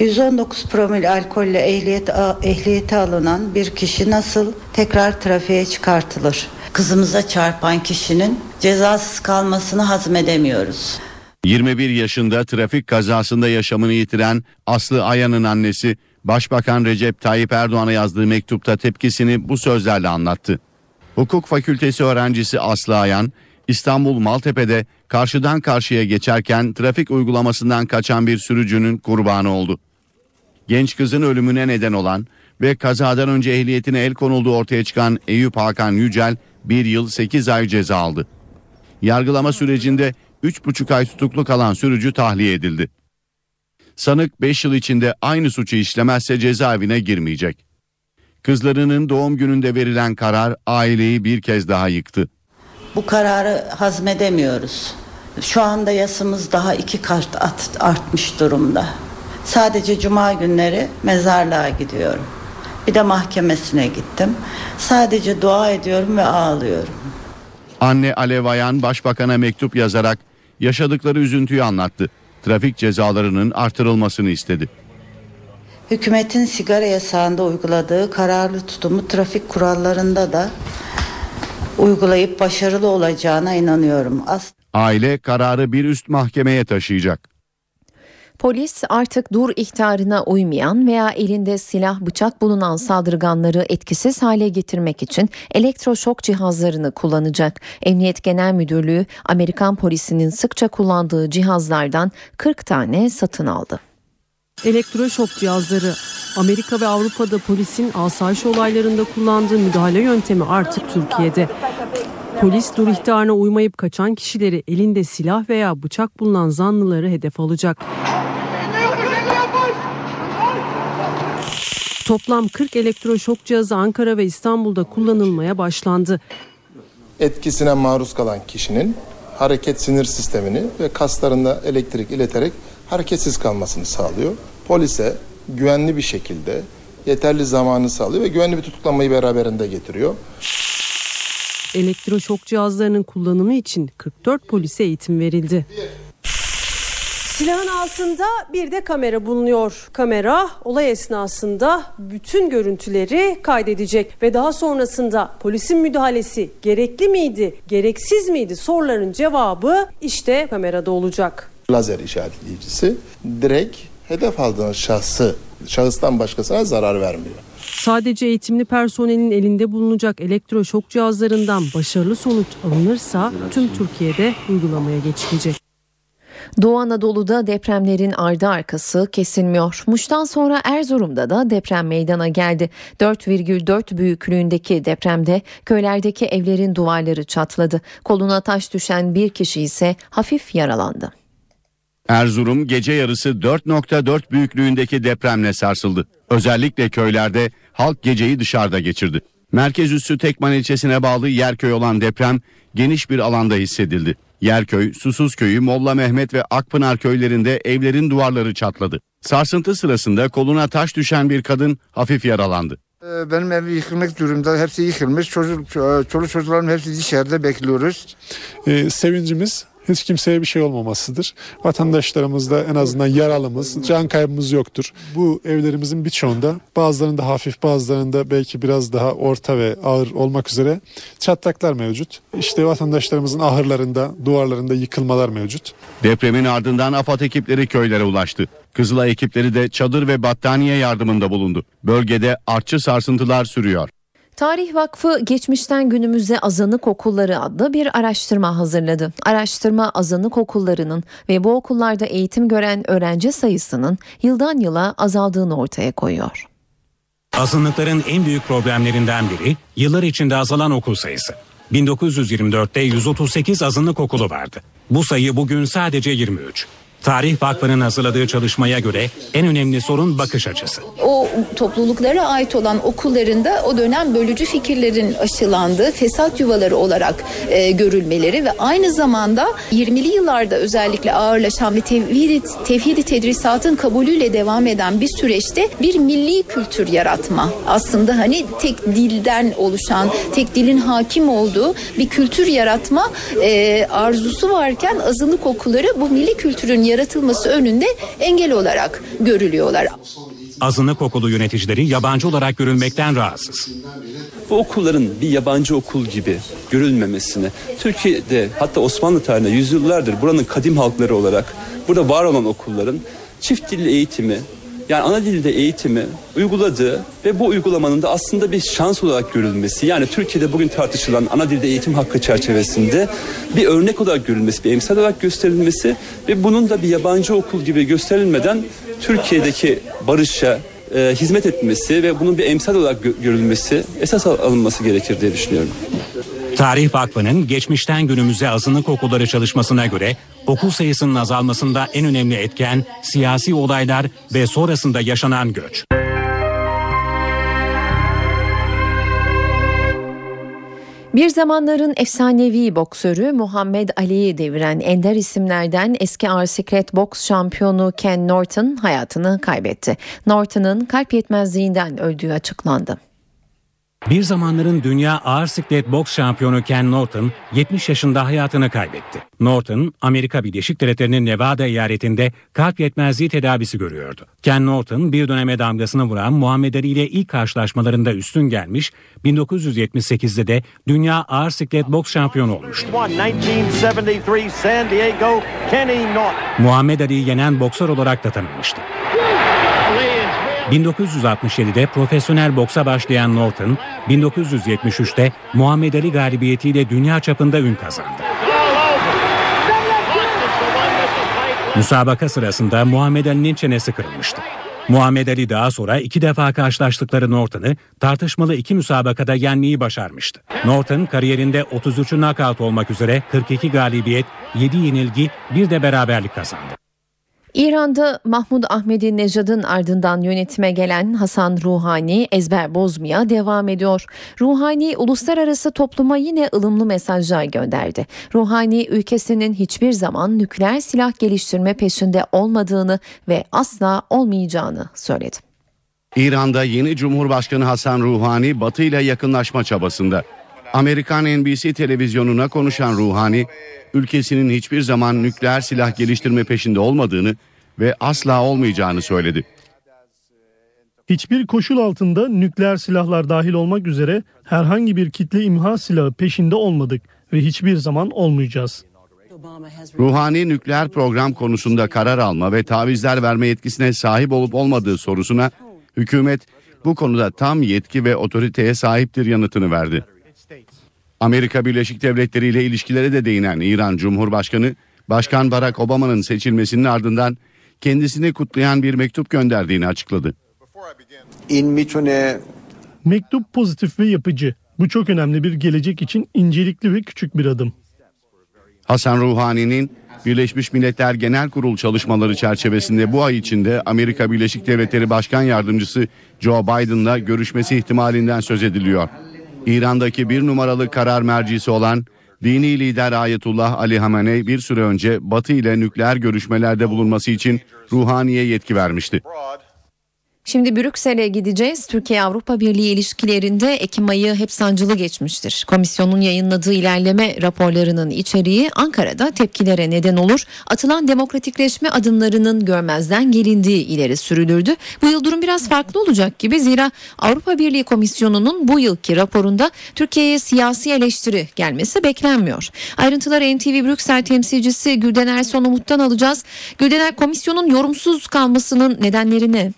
Speaker 25: 119 promil alkolle ehliyet, ehliyeti alınan bir kişi nasıl tekrar trafiğe çıkartılır? Kızımıza çarpan kişinin cezasız kalmasını hazmedemiyoruz.
Speaker 7: 21 yaşında trafik kazasında yaşamını yitiren Aslı Aya'nın annesi Başbakan Recep Tayyip Erdoğan'a yazdığı mektupta tepkisini bu sözlerle anlattı. Hukuk Fakültesi öğrencisi Aslı Ayan, İstanbul Maltepe'de karşıdan karşıya geçerken trafik uygulamasından kaçan bir sürücünün kurbanı oldu. Genç kızın ölümüne neden olan ve kazadan önce ehliyetine el konulduğu ortaya çıkan Eyüp Hakan Yücel 1 yıl 8 ay ceza aldı. Yargılama sürecinde 3,5 ay tutuklu kalan sürücü tahliye edildi. Sanık 5 yıl içinde aynı suçu işlemezse cezaevine girmeyecek. Kızlarının doğum gününde verilen karar aileyi bir kez daha yıktı.
Speaker 25: Bu kararı hazmedemiyoruz. Şu anda yasımız daha iki kat artmış durumda. Sadece cuma günleri mezarlığa gidiyorum. Bir de mahkemesine gittim. Sadece dua ediyorum ve ağlıyorum.
Speaker 7: Anne Alev Ayan başbakana mektup yazarak yaşadıkları üzüntüyü anlattı. Trafik cezalarının artırılmasını istedi.
Speaker 25: Hükümetin sigara yasağında uyguladığı kararlı tutumu trafik kurallarında da uygulayıp başarılı olacağına inanıyorum. As
Speaker 7: Aile kararı bir üst mahkemeye taşıyacak.
Speaker 2: Polis artık dur ihtarına uymayan veya elinde silah bıçak bulunan saldırganları etkisiz hale getirmek için elektroşok cihazlarını kullanacak. Emniyet Genel Müdürlüğü Amerikan polisinin sıkça kullandığı cihazlardan 40 tane satın aldı.
Speaker 26: Elektroşok cihazları Amerika ve Avrupa'da polisin asayiş olaylarında kullandığı müdahale yöntemi artık Türkiye'de. Polis dur ihtarına uymayıp kaçan kişileri elinde silah veya bıçak bulunan zanlıları hedef alacak. Toplam 40 elektroşok cihazı Ankara ve İstanbul'da kullanılmaya başlandı.
Speaker 27: Etkisine maruz kalan kişinin hareket sinir sistemini ve kaslarında elektrik ileterek hareketsiz kalmasını sağlıyor. Polise güvenli bir şekilde yeterli zamanı sağlıyor ve güvenli bir tutuklanmayı beraberinde getiriyor.
Speaker 26: Elektroşok cihazlarının kullanımı için 44 polise eğitim verildi. Silahın altında bir de kamera bulunuyor. Kamera olay esnasında bütün görüntüleri kaydedecek ve daha sonrasında polisin müdahalesi gerekli miydi, gereksiz miydi soruların cevabı işte kamerada olacak.
Speaker 27: Lazer işaretleyicisi direkt hedef aldığınız şahsı, şahıstan başkasına zarar vermiyor.
Speaker 26: Sadece eğitimli personelin elinde bulunacak elektroşok cihazlarından başarılı sonuç alınırsa tüm Türkiye'de uygulamaya geçilecek.
Speaker 2: Doğu Anadolu'da depremlerin ardı arkası kesilmiyor. Muş'tan sonra Erzurum'da da deprem meydana geldi. 4,4 büyüklüğündeki depremde köylerdeki evlerin duvarları çatladı. Koluna taş düşen bir kişi ise hafif yaralandı.
Speaker 7: Erzurum gece yarısı 4.4 büyüklüğündeki depremle sarsıldı. Özellikle köylerde halk geceyi dışarıda geçirdi. Merkez üssü Tekman ilçesine bağlı Yerköy olan deprem geniş bir alanda hissedildi. Yerköy, Susuzköy'ü, Molla Mehmet ve Akpınar köylerinde evlerin duvarları çatladı. Sarsıntı sırasında koluna taş düşen bir kadın hafif yaralandı.
Speaker 28: Benim ev yıkılmak durumda. Hepsi yıkılmış. Çocuk, çoluk çocuklarım hepsi dışarıda bekliyoruz.
Speaker 29: Ee, sevincimiz hiç kimseye bir şey olmamasıdır. Vatandaşlarımızda en azından yaralımız, can kaybımız yoktur. Bu evlerimizin birçoğunda bazılarında hafif bazılarında belki biraz daha orta ve ağır olmak üzere çatlaklar mevcut. İşte vatandaşlarımızın ahırlarında, duvarlarında yıkılmalar mevcut.
Speaker 7: Depremin ardından AFAD ekipleri köylere ulaştı. Kızılay ekipleri de çadır ve battaniye yardımında bulundu. Bölgede artçı sarsıntılar sürüyor.
Speaker 2: Tarih Vakfı geçmişten günümüze azınlık okulları adlı bir araştırma hazırladı. Araştırma azınlık okullarının ve bu okullarda eğitim gören öğrenci sayısının yıldan yıla azaldığını ortaya koyuyor.
Speaker 4: Azınlıkların en büyük problemlerinden biri yıllar içinde azalan okul sayısı. 1924'te 138 azınlık okulu vardı. Bu sayı bugün sadece 23. Tarih Vakfı'nın hazırladığı çalışmaya göre en önemli sorun bakış açısı.
Speaker 30: O topluluklara ait olan okullarında o dönem bölücü fikirlerin aşılandığı fesat yuvaları olarak e, görülmeleri ve aynı zamanda 20'li yıllarda özellikle ağırlaşan ve tevhid, tevhidi tedrisatın kabulüyle devam eden bir süreçte bir milli kültür yaratma. Aslında hani tek dilden oluşan, tek dilin hakim olduğu bir kültür yaratma e, arzusu varken azınlık okulları bu milli kültürün yaratılması önünde engel olarak görülüyorlar.
Speaker 4: Azınlık okulu yöneticileri yabancı olarak görülmekten rahatsız.
Speaker 31: Bu okulların bir yabancı okul gibi görülmemesini, Türkiye'de hatta Osmanlı tarihinde yüzyıllardır buranın kadim halkları olarak burada var olan okulların çift dilli eğitimi, yani ana dilde eğitimi uyguladığı ve bu uygulamanın da aslında bir şans olarak görülmesi. Yani Türkiye'de bugün tartışılan ana dilde eğitim hakkı çerçevesinde bir örnek olarak görülmesi, bir emsal olarak gösterilmesi ve bunun da bir yabancı okul gibi gösterilmeden Türkiye'deki barışa e, hizmet etmesi ve bunun bir emsal olarak gö- görülmesi esas al- alınması gerekir diye düşünüyorum.
Speaker 4: Tarih Vakfı'nın geçmişten günümüze azınlık okulları çalışmasına göre okul sayısının azalmasında en önemli etken siyasi olaylar ve sonrasında yaşanan göç.
Speaker 2: Bir zamanların efsanevi boksörü Muhammed Ali'yi deviren ender isimlerden eski ağır siklet boks şampiyonu Ken Norton hayatını kaybetti. Norton'ın kalp yetmezliğinden öldüğü açıklandı.
Speaker 4: Bir zamanların dünya ağır siklet boks şampiyonu Ken Norton 70 yaşında hayatını kaybetti. Norton, Amerika Birleşik Devletleri'nin Nevada eyaletinde kalp yetmezliği tedavisi görüyordu. Ken Norton bir döneme damgasını vuran Muhammed Ali ile ilk karşılaşmalarında üstün gelmiş, 1978'de de dünya ağır siklet boks şampiyonu olmuştu.
Speaker 32: 1973 San Diego, Kenny.
Speaker 4: Muhammed Ali'yi yenen boksör olarak da tanınmıştı. 1967'de profesyonel boksa başlayan Norton, 1973'te Muhammed Ali galibiyetiyle dünya çapında ün kazandı. Müsabaka sırasında Muhammed Ali'nin çenesi kırılmıştı. Muhammed Ali daha sonra iki defa karşılaştıkları Norton'ı tartışmalı iki müsabakada yenmeyi başarmıştı. Norton kariyerinde 33 knockout olmak üzere 42 galibiyet, 7 yenilgi, bir de beraberlik kazandı.
Speaker 2: İran'da Mahmud Ahmedi Nejad'ın ardından yönetime gelen Hasan Ruhani ezber bozmaya devam ediyor. Ruhani uluslararası topluma yine ılımlı mesajlar gönderdi. Ruhani ülkesinin hiçbir zaman nükleer silah geliştirme peşinde olmadığını ve asla olmayacağını söyledi.
Speaker 7: İran'da yeni Cumhurbaşkanı Hasan Ruhani Batı ile yakınlaşma çabasında. Amerikan NBC televizyonuna konuşan Ruhani, ülkesinin hiçbir zaman nükleer silah geliştirme peşinde olmadığını ve asla olmayacağını söyledi.
Speaker 16: Hiçbir koşul altında nükleer silahlar dahil olmak üzere herhangi bir kitle imha silahı peşinde olmadık ve hiçbir zaman olmayacağız.
Speaker 7: Ruhani nükleer program konusunda karar alma ve tavizler verme yetkisine sahip olup olmadığı sorusuna hükümet bu konuda tam yetki ve otoriteye sahiptir yanıtını verdi. Amerika Birleşik Devletleri ile ilişkilere de değinen İran Cumhurbaşkanı, Başkan Barack Obama'nın seçilmesinin ardından kendisini kutlayan bir mektup gönderdiğini açıkladı.
Speaker 16: Mektup pozitif ve yapıcı. Bu çok önemli bir gelecek için incelikli ve küçük bir adım.
Speaker 7: Hasan Ruhani'nin Birleşmiş Milletler Genel Kurul çalışmaları çerçevesinde bu ay içinde Amerika Birleşik Devletleri Başkan Yardımcısı Joe Biden'la görüşmesi ihtimalinden söz ediliyor. İran'daki bir numaralı karar mercisi olan dini lider Ayetullah Ali Hamenei bir süre önce Batı ile nükleer görüşmelerde bulunması için Ruhani'ye yetki vermişti.
Speaker 2: Şimdi Brüksel'e gideceğiz. Türkiye-Avrupa Birliği ilişkilerinde Ekim ayı hep sancılı geçmiştir. Komisyonun yayınladığı ilerleme raporlarının içeriği Ankara'da tepkilere neden olur. Atılan demokratikleşme adımlarının görmezden gelindiği ileri sürülürdü. Bu yıl durum biraz farklı olacak gibi zira Avrupa Birliği Komisyonu'nun bu yılki raporunda Türkiye'ye siyasi eleştiri gelmesi beklenmiyor. Ayrıntıları NTV Brüksel temsilcisi Gülden Erson Umut'tan alacağız. Gülden komisyonun yorumsuz kalmasının nedenleri ne?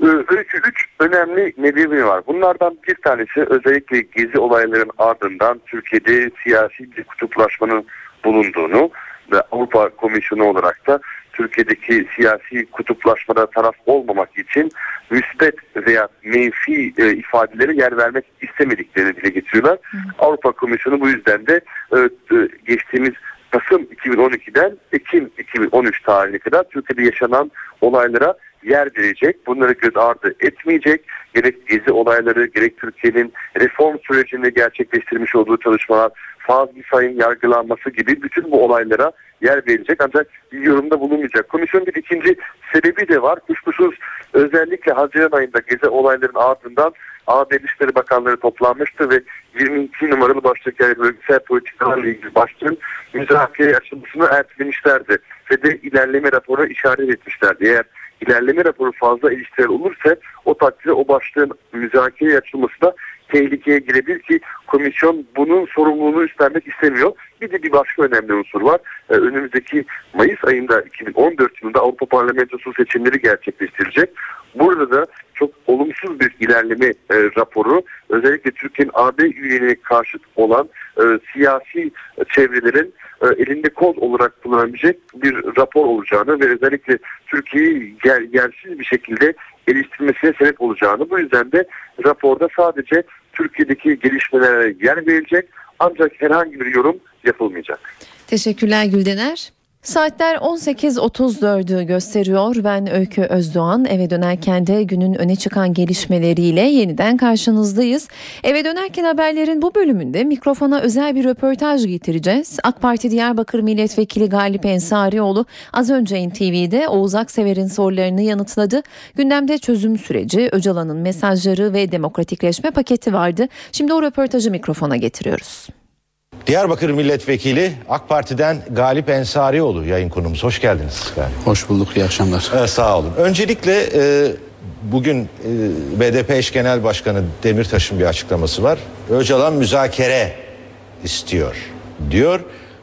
Speaker 33: Üç, üç önemli nedeni var. Bunlardan bir tanesi özellikle gezi olayların ardından Türkiye'de siyasi bir kutuplaşmanın bulunduğunu ve Avrupa Komisyonu olarak da Türkiye'deki siyasi kutuplaşmada taraf olmamak için müsbet veya menfi e, ifadelere yer vermek istemediklerini dile getiriyorlar. Avrupa Komisyonu bu yüzden de e, e, geçtiğimiz Kasım 2012'den Ekim 2013 tarihine kadar Türkiye'de yaşanan olaylara yer verecek. Bunları göz ardı etmeyecek. Gerek gezi olayları, gerek Türkiye'nin reform sürecinde gerçekleştirmiş olduğu çalışmalar, Fazıl Say'ın yargılanması gibi bütün bu olaylara yer verecek ancak bir yorumda bulunmayacak. Komisyonun bir ikinci sebebi de var. Kuşkusuz özellikle Haziran ayında gezi olaylarının ardından ABD Dışişleri Bakanları toplanmıştı ve 22 numaralı başlık yani bölgesel politikalarla ilgili başlığın müzakere açılmasını ertelemişlerdi. Ve de ilerleme raporu işaret etmişlerdi. Eğer ilerleme raporu fazla eleştirel olursa o takdirde o başlığın müzakereye açılması da tehlikeye girebilir ki komisyon bunun sorumluluğunu üstlenmek istemiyor. Bir de bir başka önemli unsur var. Ee, önümüzdeki Mayıs ayında 2014 yılında Avrupa Parlamentosu seçimleri gerçekleştirecek. Burada da çok olumsuz bir ilerleme e, raporu özellikle Türkiye'nin AB üyeliğine karşıt olan e, siyasi çevrelerin e, elinde kol olarak kullanabilecek bir rapor olacağını ve özellikle Türkiye'yi yer, yersiz bir şekilde eleştirmesine sebep olacağını bu yüzden de raporda sadece Türkiye'deki gelişmelere yer verilecek ancak herhangi bir yorum yapılmayacak.
Speaker 2: Teşekkürler Güldener. Saatler 18.34'ü gösteriyor. Ben Öykü Özdoğan. Eve dönerken de günün öne çıkan gelişmeleriyle yeniden karşınızdayız. Eve dönerken haberlerin bu bölümünde mikrofona özel bir röportaj getireceğiz. AK Parti Diyarbakır Milletvekili Galip Ensarioğlu az önce NTV'de Oğuz Aksever'in sorularını yanıtladı. Gündemde çözüm süreci, Öcalan'ın mesajları ve demokratikleşme paketi vardı. Şimdi o röportajı mikrofona getiriyoruz.
Speaker 34: Diyarbakır Milletvekili AK Parti'den Galip Ensarioğlu yayın konumuz. Hoş geldiniz. Galip.
Speaker 35: Hoş bulduk, iyi akşamlar.
Speaker 34: Ee, sağ olun. Öncelikle e, bugün e, BDP eş genel başkanı Demirtaş'ın bir açıklaması var. Öcalan müzakere istiyor diyor.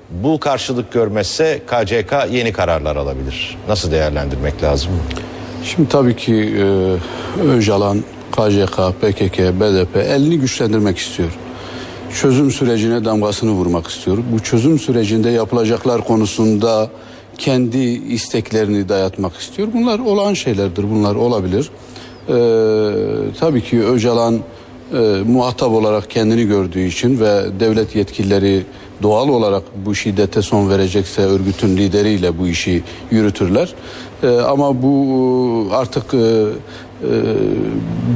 Speaker 34: Bu karşılık görmezse KCK yeni kararlar alabilir. Nasıl değerlendirmek lazım?
Speaker 35: Şimdi tabii ki e, Öcalan, KCK, PKK, BDP elini güçlendirmek istiyor. Çözüm sürecine damgasını vurmak istiyor. Bu çözüm sürecinde yapılacaklar konusunda kendi isteklerini dayatmak istiyor. Bunlar olağan şeylerdir, bunlar olabilir. Ee, tabii ki Öcalan e, muhatap olarak kendini gördüğü için ve devlet yetkilileri doğal olarak bu şiddete son verecekse örgütün lideriyle bu işi yürütürler. Ee, ama bu artık e, e,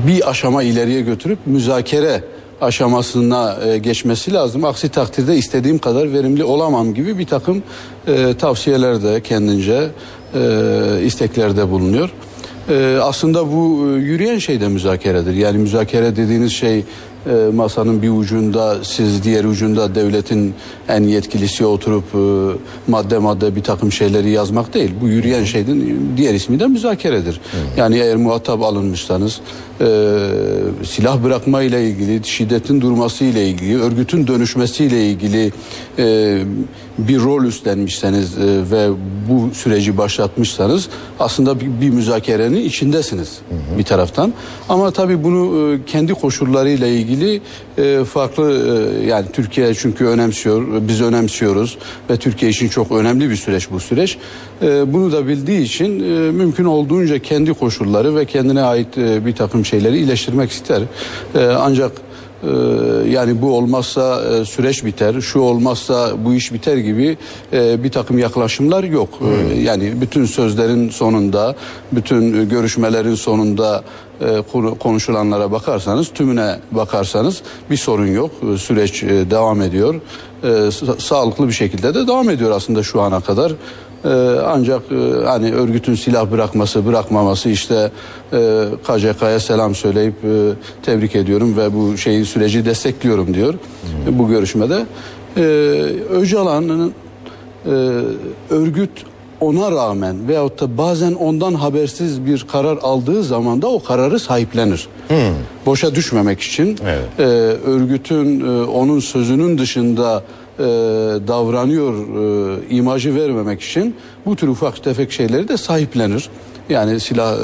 Speaker 35: bir aşama ileriye götürüp müzakere aşamasına e, geçmesi lazım. Aksi takdirde istediğim kadar verimli olamam gibi bir takım e, tavsiyeler de kendince e, isteklerde bulunuyor. E, aslında bu e, yürüyen şey de müzakeredir. Yani müzakere dediğiniz şey e, masanın bir ucunda siz diğer ucunda devletin en yetkilisi oturup e, madde madde bir takım şeyleri yazmak değil. Bu yürüyen şeyin diğer ismi de müzakeredir. Yani eğer muhatap alınmışsanız e, silah bırakma ile ilgili, şiddetin durması ile ilgili, örgütün dönüşmesiyle ilgili e, bir rol üstlenmişseniz e, ve bu süreci başlatmışsanız aslında bir, bir müzakerenin içindesiniz bir taraftan. Ama tabii bunu e, kendi koşullarıyla ilgili e, farklı e, yani Türkiye çünkü önemsiyor, biz önemsiyoruz ve Türkiye için çok önemli bir süreç bu süreç. E, bunu da bildiği için e, mümkün olduğunca kendi koşulları ve kendine ait e, bir takım şeyleri iyileştirmek ister. E, ancak ee, yani bu olmazsa süreç biter, şu olmazsa bu iş biter gibi bir takım yaklaşımlar yok. Ee, Yani bütün sözlerin sonunda, bütün görüşmelerin sonunda konuşulanlara bakarsanız, tümüne bakarsanız bir sorun yok. Ee, Süreç e, devam ediyor. Sa- Sağlıklı bir şekilde de devam ediyor aslında şu ana kadar. Ancak e, hani örgütün silah bırakması bırakmaması işte e, KCK'ya selam söyleyip e, tebrik ediyorum ve bu şeyi süreci destekliyorum diyor bu görüşmede. Öcalan'ın e, örgüt ona rağmen veyahut da bazen ondan habersiz bir karar aldığı zaman da o kararı sahiplenir. Boşa düşmemek için e, örgütün e, onun sözünün dışında e, davranıyor e, imajı vermemek için bu tür ufak tefek şeyleri de sahiplenir. Yani silah e,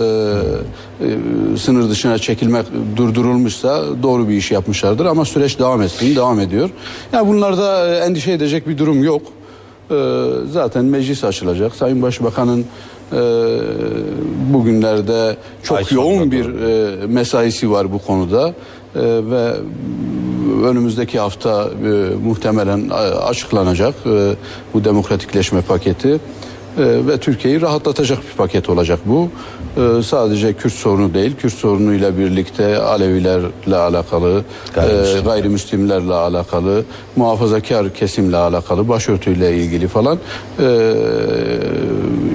Speaker 35: e, sınır dışına çekilmek durdurulmuşsa doğru bir iş yapmışlardır ama süreç devam etsin, devam ediyor. Yani bunlarda e, endişe edecek bir durum yok. E, zaten meclis açılacak. Sayın Başbakan'ın e, bugünlerde çok yoğun bir e, mesaisi var bu konuda. E, ve önümüzdeki hafta e, muhtemelen açıklanacak e, bu demokratikleşme paketi ve Türkiye'yi rahatlatacak bir paket olacak bu. E, sadece Kürt sorunu değil, Kürt sorunuyla birlikte Alevilerle alakalı,
Speaker 34: Gayrimüslim.
Speaker 35: e, gayrimüslimlerle alakalı, muhafazakar kesimle alakalı, başörtüyle ilgili falan e,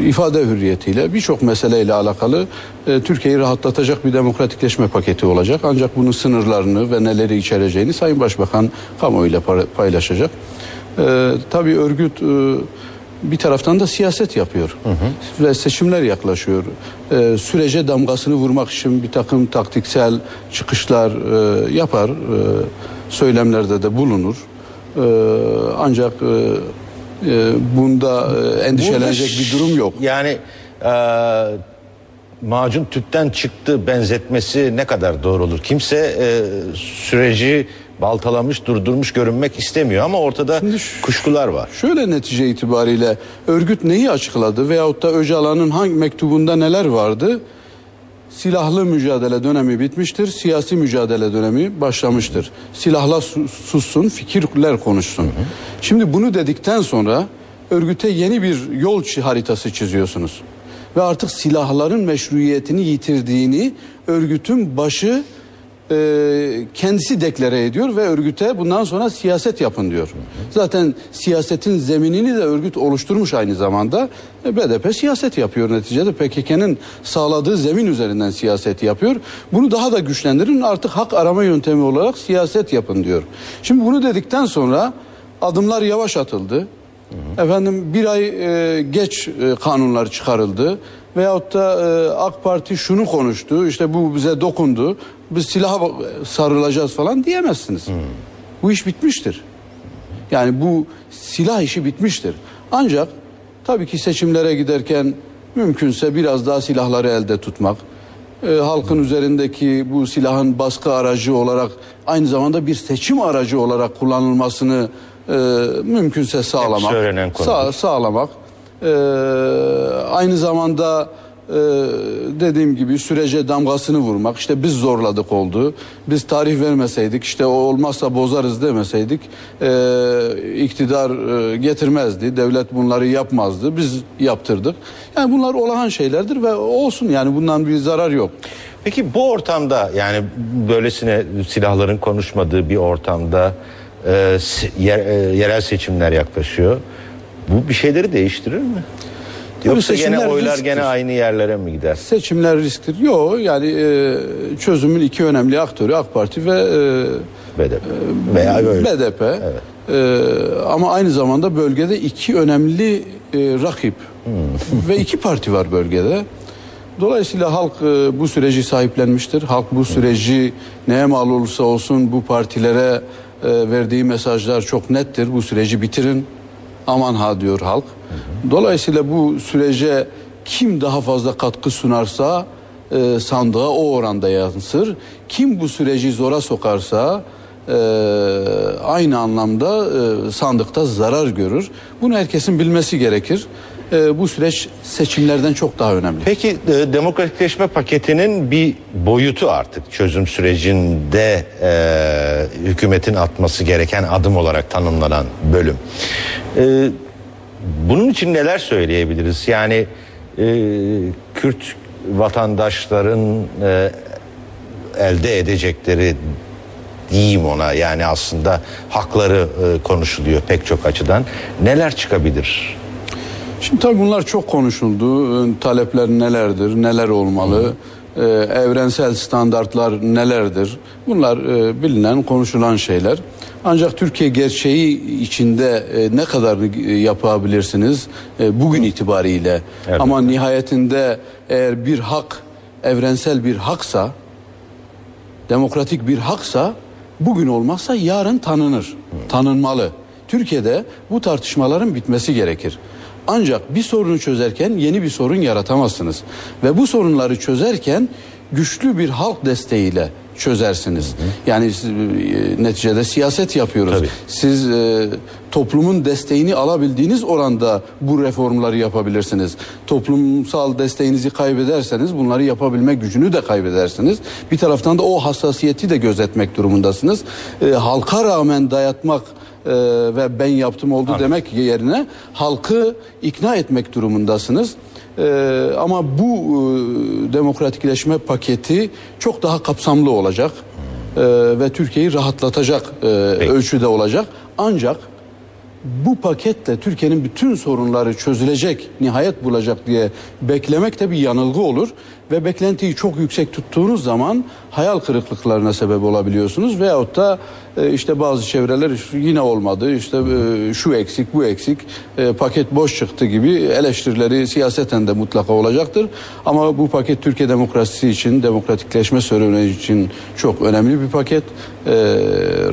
Speaker 35: ifade hürriyetiyle birçok meseleyle alakalı e, Türkiye'yi rahatlatacak bir demokratikleşme paketi olacak. Ancak bunun sınırlarını ve neleri içereceğini Sayın Başbakan kamuoyuyla pa- paylaşacak. E, tabii örgüt e, bir taraftan da siyaset yapıyor ve seçimler yaklaşıyor. E, sürece damgasını vurmak için bir takım taktiksel çıkışlar e, yapar, e, söylemlerde de bulunur. E, ancak e, e, bunda e, endişelenecek
Speaker 34: Burada
Speaker 35: bir durum yok.
Speaker 34: Yani e, macun tüpten çıktı benzetmesi ne kadar doğru olur? Kimse e, süreci baltalamış, durdurmuş görünmek istemiyor ama ortada kuşkular var.
Speaker 35: Şöyle netice itibariyle örgüt neyi açıkladı veyahut da Öcalan'ın hangi mektubunda neler vardı? Silahlı mücadele dönemi bitmiştir, siyasi mücadele dönemi başlamıştır. Silahla su- sussun, fikirler konuşsun. Şimdi bunu dedikten sonra örgüte yeni bir yol haritası çiziyorsunuz. Ve artık silahların meşruiyetini yitirdiğini örgütün başı e, kendisi deklare ediyor ve örgüte bundan sonra siyaset yapın diyor. Zaten siyasetin zeminini de örgüt oluşturmuş aynı zamanda. E, BDP siyaset yapıyor neticede. PKK'nın sağladığı zemin üzerinden siyaset yapıyor. Bunu daha da güçlendirin artık hak arama yöntemi olarak siyaset yapın diyor. Şimdi bunu dedikten sonra adımlar yavaş atıldı. Efendim bir ay e, geç e, kanunlar çıkarıldı. Veyahut da e, AK Parti şunu konuştu işte bu bize dokundu. Biz silaha sarılacağız falan diyemezsiniz. Bu iş bitmiştir. Yani bu silah işi bitmiştir. Ancak tabii ki seçimlere giderken mümkünse biraz daha silahları elde tutmak. e, halkın üzerindeki bu silahın baskı aracı olarak aynı zamanda bir seçim aracı olarak kullanılmasını e, mümkünse sağlamak. Sağ- sağlamak. E, aynı zamanda e, dediğim gibi sürece damgasını vurmak. İşte biz zorladık oldu. Biz tarih vermeseydik işte o olmazsa bozarız demeseydik e, iktidar e, getirmezdi. Devlet bunları yapmazdı. Biz yaptırdık. Yani bunlar olağan şeylerdir ve olsun yani bundan bir zarar yok.
Speaker 34: Peki bu ortamda yani böylesine silahların konuşmadığı bir ortamda e, e, yerel seçimler yaklaşıyor. Bu bir şeyleri değiştirir mi? Yoksa gene oylar
Speaker 35: risktir.
Speaker 34: gene aynı yerlere mi gider?
Speaker 35: Seçimler risktir. Yok yani e, çözümün iki önemli aktörü AK Parti ve e,
Speaker 34: BDP veya öyle.
Speaker 35: BDP. E, ama aynı zamanda bölgede iki önemli e, rakip ve iki parti var bölgede. Dolayısıyla halk e, bu süreci sahiplenmiştir. Halk bu süreci neye mal olursa olsun bu partilere e, verdiği mesajlar çok nettir. Bu süreci bitirin. Aman ha diyor halk. Dolayısıyla bu sürece kim daha fazla katkı sunarsa e, sandığa o oranda yansır. Kim bu süreci zora sokarsa e, aynı anlamda e, sandıkta zarar görür. Bunu herkesin bilmesi gerekir. E, bu süreç seçimlerden çok daha önemli.
Speaker 34: Peki e, demokratikleşme paketinin bir boyutu artık çözüm sürecinde e, hükümetin atması gereken adım olarak tanımlanan bölüm. E, bunun için neler söyleyebiliriz? Yani e, Kürt vatandaşların e, elde edecekleri diyeyim ona yani aslında hakları e, konuşuluyor pek çok açıdan. Neler çıkabilir?
Speaker 35: Şimdi tabii bunlar çok konuşuldu. Ee, Talepler nelerdir, neler olmalı, Ee, evrensel standartlar nelerdir? Bunlar e, bilinen, konuşulan şeyler. Ancak Türkiye gerçeği içinde e, ne kadarını e, yapabilirsiniz e, bugün itibariyle? Ama nihayetinde eğer bir hak evrensel bir haksa, demokratik bir haksa bugün olmazsa yarın tanınır, tanınmalı. Türkiye'de bu tartışmaların bitmesi gerekir. Ancak bir sorunu çözerken yeni bir sorun yaratamazsınız. Ve bu sorunları çözerken güçlü bir halk desteğiyle çözersiniz. Yani siz, e, neticede siyaset yapıyoruz. Siz e, toplumun desteğini alabildiğiniz oranda bu reformları yapabilirsiniz. Toplumsal desteğinizi kaybederseniz bunları yapabilme gücünü de kaybedersiniz. Bir taraftan da o hassasiyeti de gözetmek durumundasınız. E, halka rağmen dayatmak e, ve ben yaptım oldu demek yerine halkı ikna etmek durumundasınız. E, ama bu e, demokratikleşme paketi çok daha kapsamlı olacak e, ve Türkiye'yi rahatlatacak e, ölçüde olacak. Ancak bu paketle Türkiye'nin bütün sorunları çözülecek, nihayet bulacak diye beklemek de bir yanılgı olur. Ve beklentiyi çok yüksek tuttuğunuz zaman hayal kırıklıklarına sebep olabiliyorsunuz. Veyahut da e, işte bazı çevreler yine olmadı, işte e, şu eksik, bu eksik, e, paket boş çıktı gibi eleştirileri siyaseten de mutlaka olacaktır. Ama bu paket Türkiye demokrasisi için, demokratikleşme serüveni için çok önemli bir paket.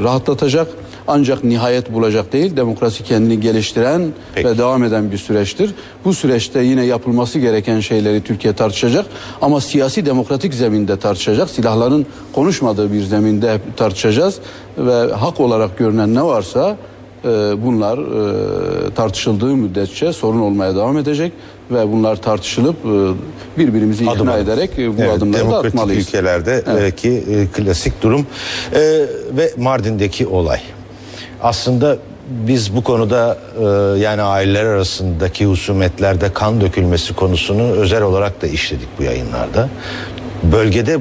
Speaker 35: Rahatlatacak. Ancak nihayet bulacak değil. Demokrasi kendini geliştiren ve devam eden bir süreçtir. Bu süreçte yine yapılması gereken şeyleri Türkiye tartışacak. Ama siyasi demokratik zeminde tartışacak. Silahların konuşmadığı bir zeminde tartışacağız. Ve hak olarak görünen ne varsa e, bunlar e, tartışıldığı müddetçe sorun olmaya devam edecek. Ve bunlar tartışılıp e, birbirimizi ikna
Speaker 34: Adım
Speaker 35: ederek e, bu
Speaker 34: Evet,
Speaker 35: adımları da
Speaker 34: demokratik
Speaker 35: atmalıyız.
Speaker 34: ülkelerdeki e, klasik durum E, ve Mardin'deki olay. Aslında biz bu konuda e, yani aileler arasındaki husumetlerde kan dökülmesi konusunu özel olarak da işledik bu yayınlarda. Bölgede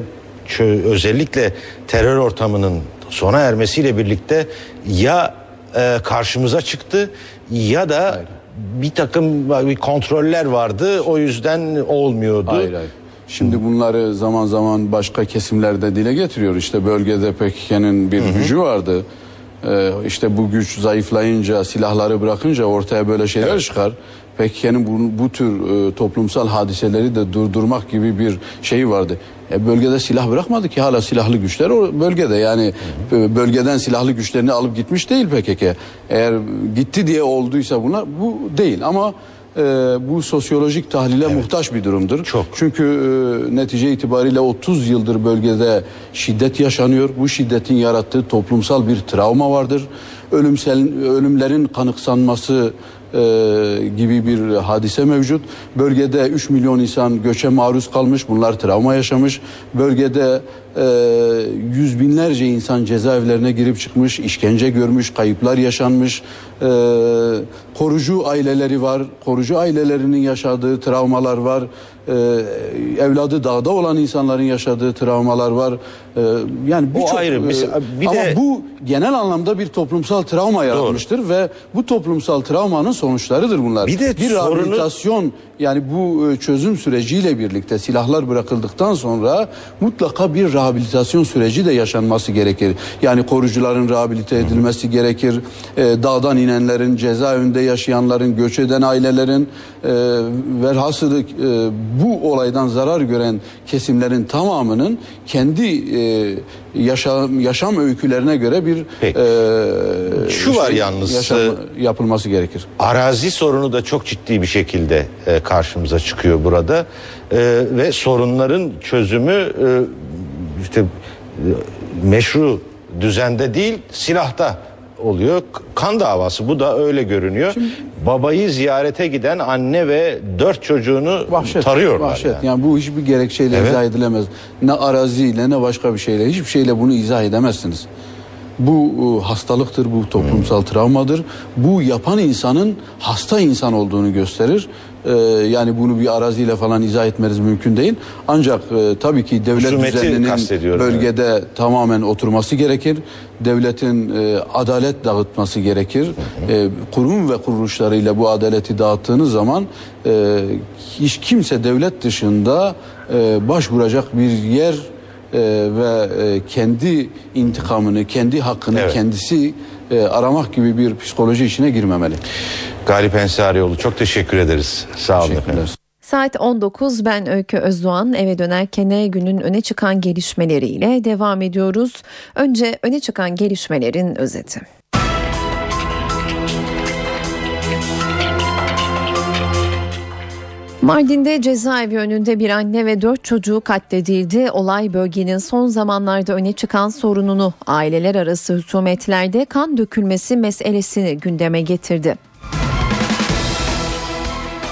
Speaker 34: özellikle terör ortamının sona ermesiyle birlikte ya e, karşımıza çıktı ya da bir takım bir kontroller vardı o yüzden olmuyordu.
Speaker 35: Hayır hayır. Şimdi bunları zaman zaman başka kesimlerde dile getiriyor. İşte bölgede PKK'nın bir gücü vardı. Ee, işte bu güç zayıflayınca, silahları bırakınca ortaya böyle şeyler çıkar. PKK'nın bu, bu tür e, toplumsal hadiseleri de durdurmak gibi bir şey vardı. E, bölgede silah bırakmadı ki hala silahlı güçler o bölgede yani e, bölgeden silahlı güçlerini alıp gitmiş değil PKK. Eğer gitti diye olduysa bunlar bu değil ama e, bu sosyolojik tahlile muhtaç bir durumdur. Çok. Çünkü e, netice itibariyle 30 yıldır bölgede şiddet yaşanıyor. Bu şiddetin yarattığı toplumsal bir travma vardır. Ölümsel ölümlerin kanıksanması e, gibi bir hadise mevcut. Bölgede 3 milyon insan göçe maruz kalmış. Bunlar travma yaşamış. Bölgede e, yüz binlerce insan cezaevlerine girip çıkmış, işkence görmüş, kayıplar yaşanmış. E, korucu aileleri var. Korucu ailelerinin yaşadığı travmalar var. E, evladı dağda olan insanların yaşadığı travmalar var. E, yani birçok
Speaker 34: ayrı.
Speaker 35: E,
Speaker 34: bir
Speaker 35: ama
Speaker 34: de-
Speaker 35: bu genel anlamda bir toplumsal travma yaratmıştır ve bu toplumsal travmanın sonuçlarıdır bunlar.
Speaker 34: Bir de
Speaker 35: bir
Speaker 34: sorunu-
Speaker 35: rehabilitasyon yani bu e, çözüm süreciyle birlikte silahlar bırakıldıktan sonra mutlaka bir rehabilitasyon süreci de yaşanması gerekir. Yani korucuların rehabilite edilmesi gerekir. E, dağdan inenlerin, cezaevinde yaşayanların, göç eden ailelerin e, velhasılı e, bu olaydan zarar gören kesimlerin tamamının kendi e, yaşam yaşam öykülerine göre bir e,
Speaker 34: Şu var
Speaker 35: şey,
Speaker 34: yalnız,
Speaker 35: yaşam
Speaker 34: e,
Speaker 35: yapılması gerekir.
Speaker 34: Arazi sorunu da çok ciddi bir şekilde e, karşımıza çıkıyor burada E, ve sorunların çözümü e, işte e, meşru düzende değil silahta oluyor. Kan davası bu da öyle görünüyor. Babayı ziyarete giden anne ve dört çocuğunu tarıyorlar.
Speaker 35: Vahşet.
Speaker 34: yani.
Speaker 35: Yani. bu hiçbir gerekçeyle
Speaker 34: Evet.
Speaker 35: izah edilemez. Ne araziyle ne başka bir şeyle hiçbir şeyle bunu izah edemezsiniz. Bu e, hastalıktır, bu toplumsal travmadır. Bu yapan insanın hasta insan olduğunu gösterir. Ee, yani bunu bir araziyle falan izah etmeniz mümkün değil. Ancak e, tabii ki devlet
Speaker 34: Husumeti
Speaker 35: düzeninin bölgede tamamen oturması gerekir. Devletin e, adalet dağıtması gerekir. E, kurum ve kuruluşlarıyla bu adaleti dağıttığınız zaman e, hiç kimse devlet dışında e, başvuracak bir yer e, ve e, kendi intikamını, kendi hakkını kendisi e, aramak gibi bir psikoloji içine girmemeli.
Speaker 34: Galip Ensarioğlu çok teşekkür ederiz. Sağ olun efendim.
Speaker 2: Saat 19 ben Öykü Özdoğan eve dönerken günün öne çıkan gelişmeleriyle devam ediyoruz. Önce öne çıkan gelişmelerin özeti. Mardin'de cezaevi önünde bir anne ve dört çocuğu katledildi. Olay bölgenin son zamanlarda öne çıkan sorununu aileler arası husumetlerde kan dökülmesi meselesini gündeme getirdi.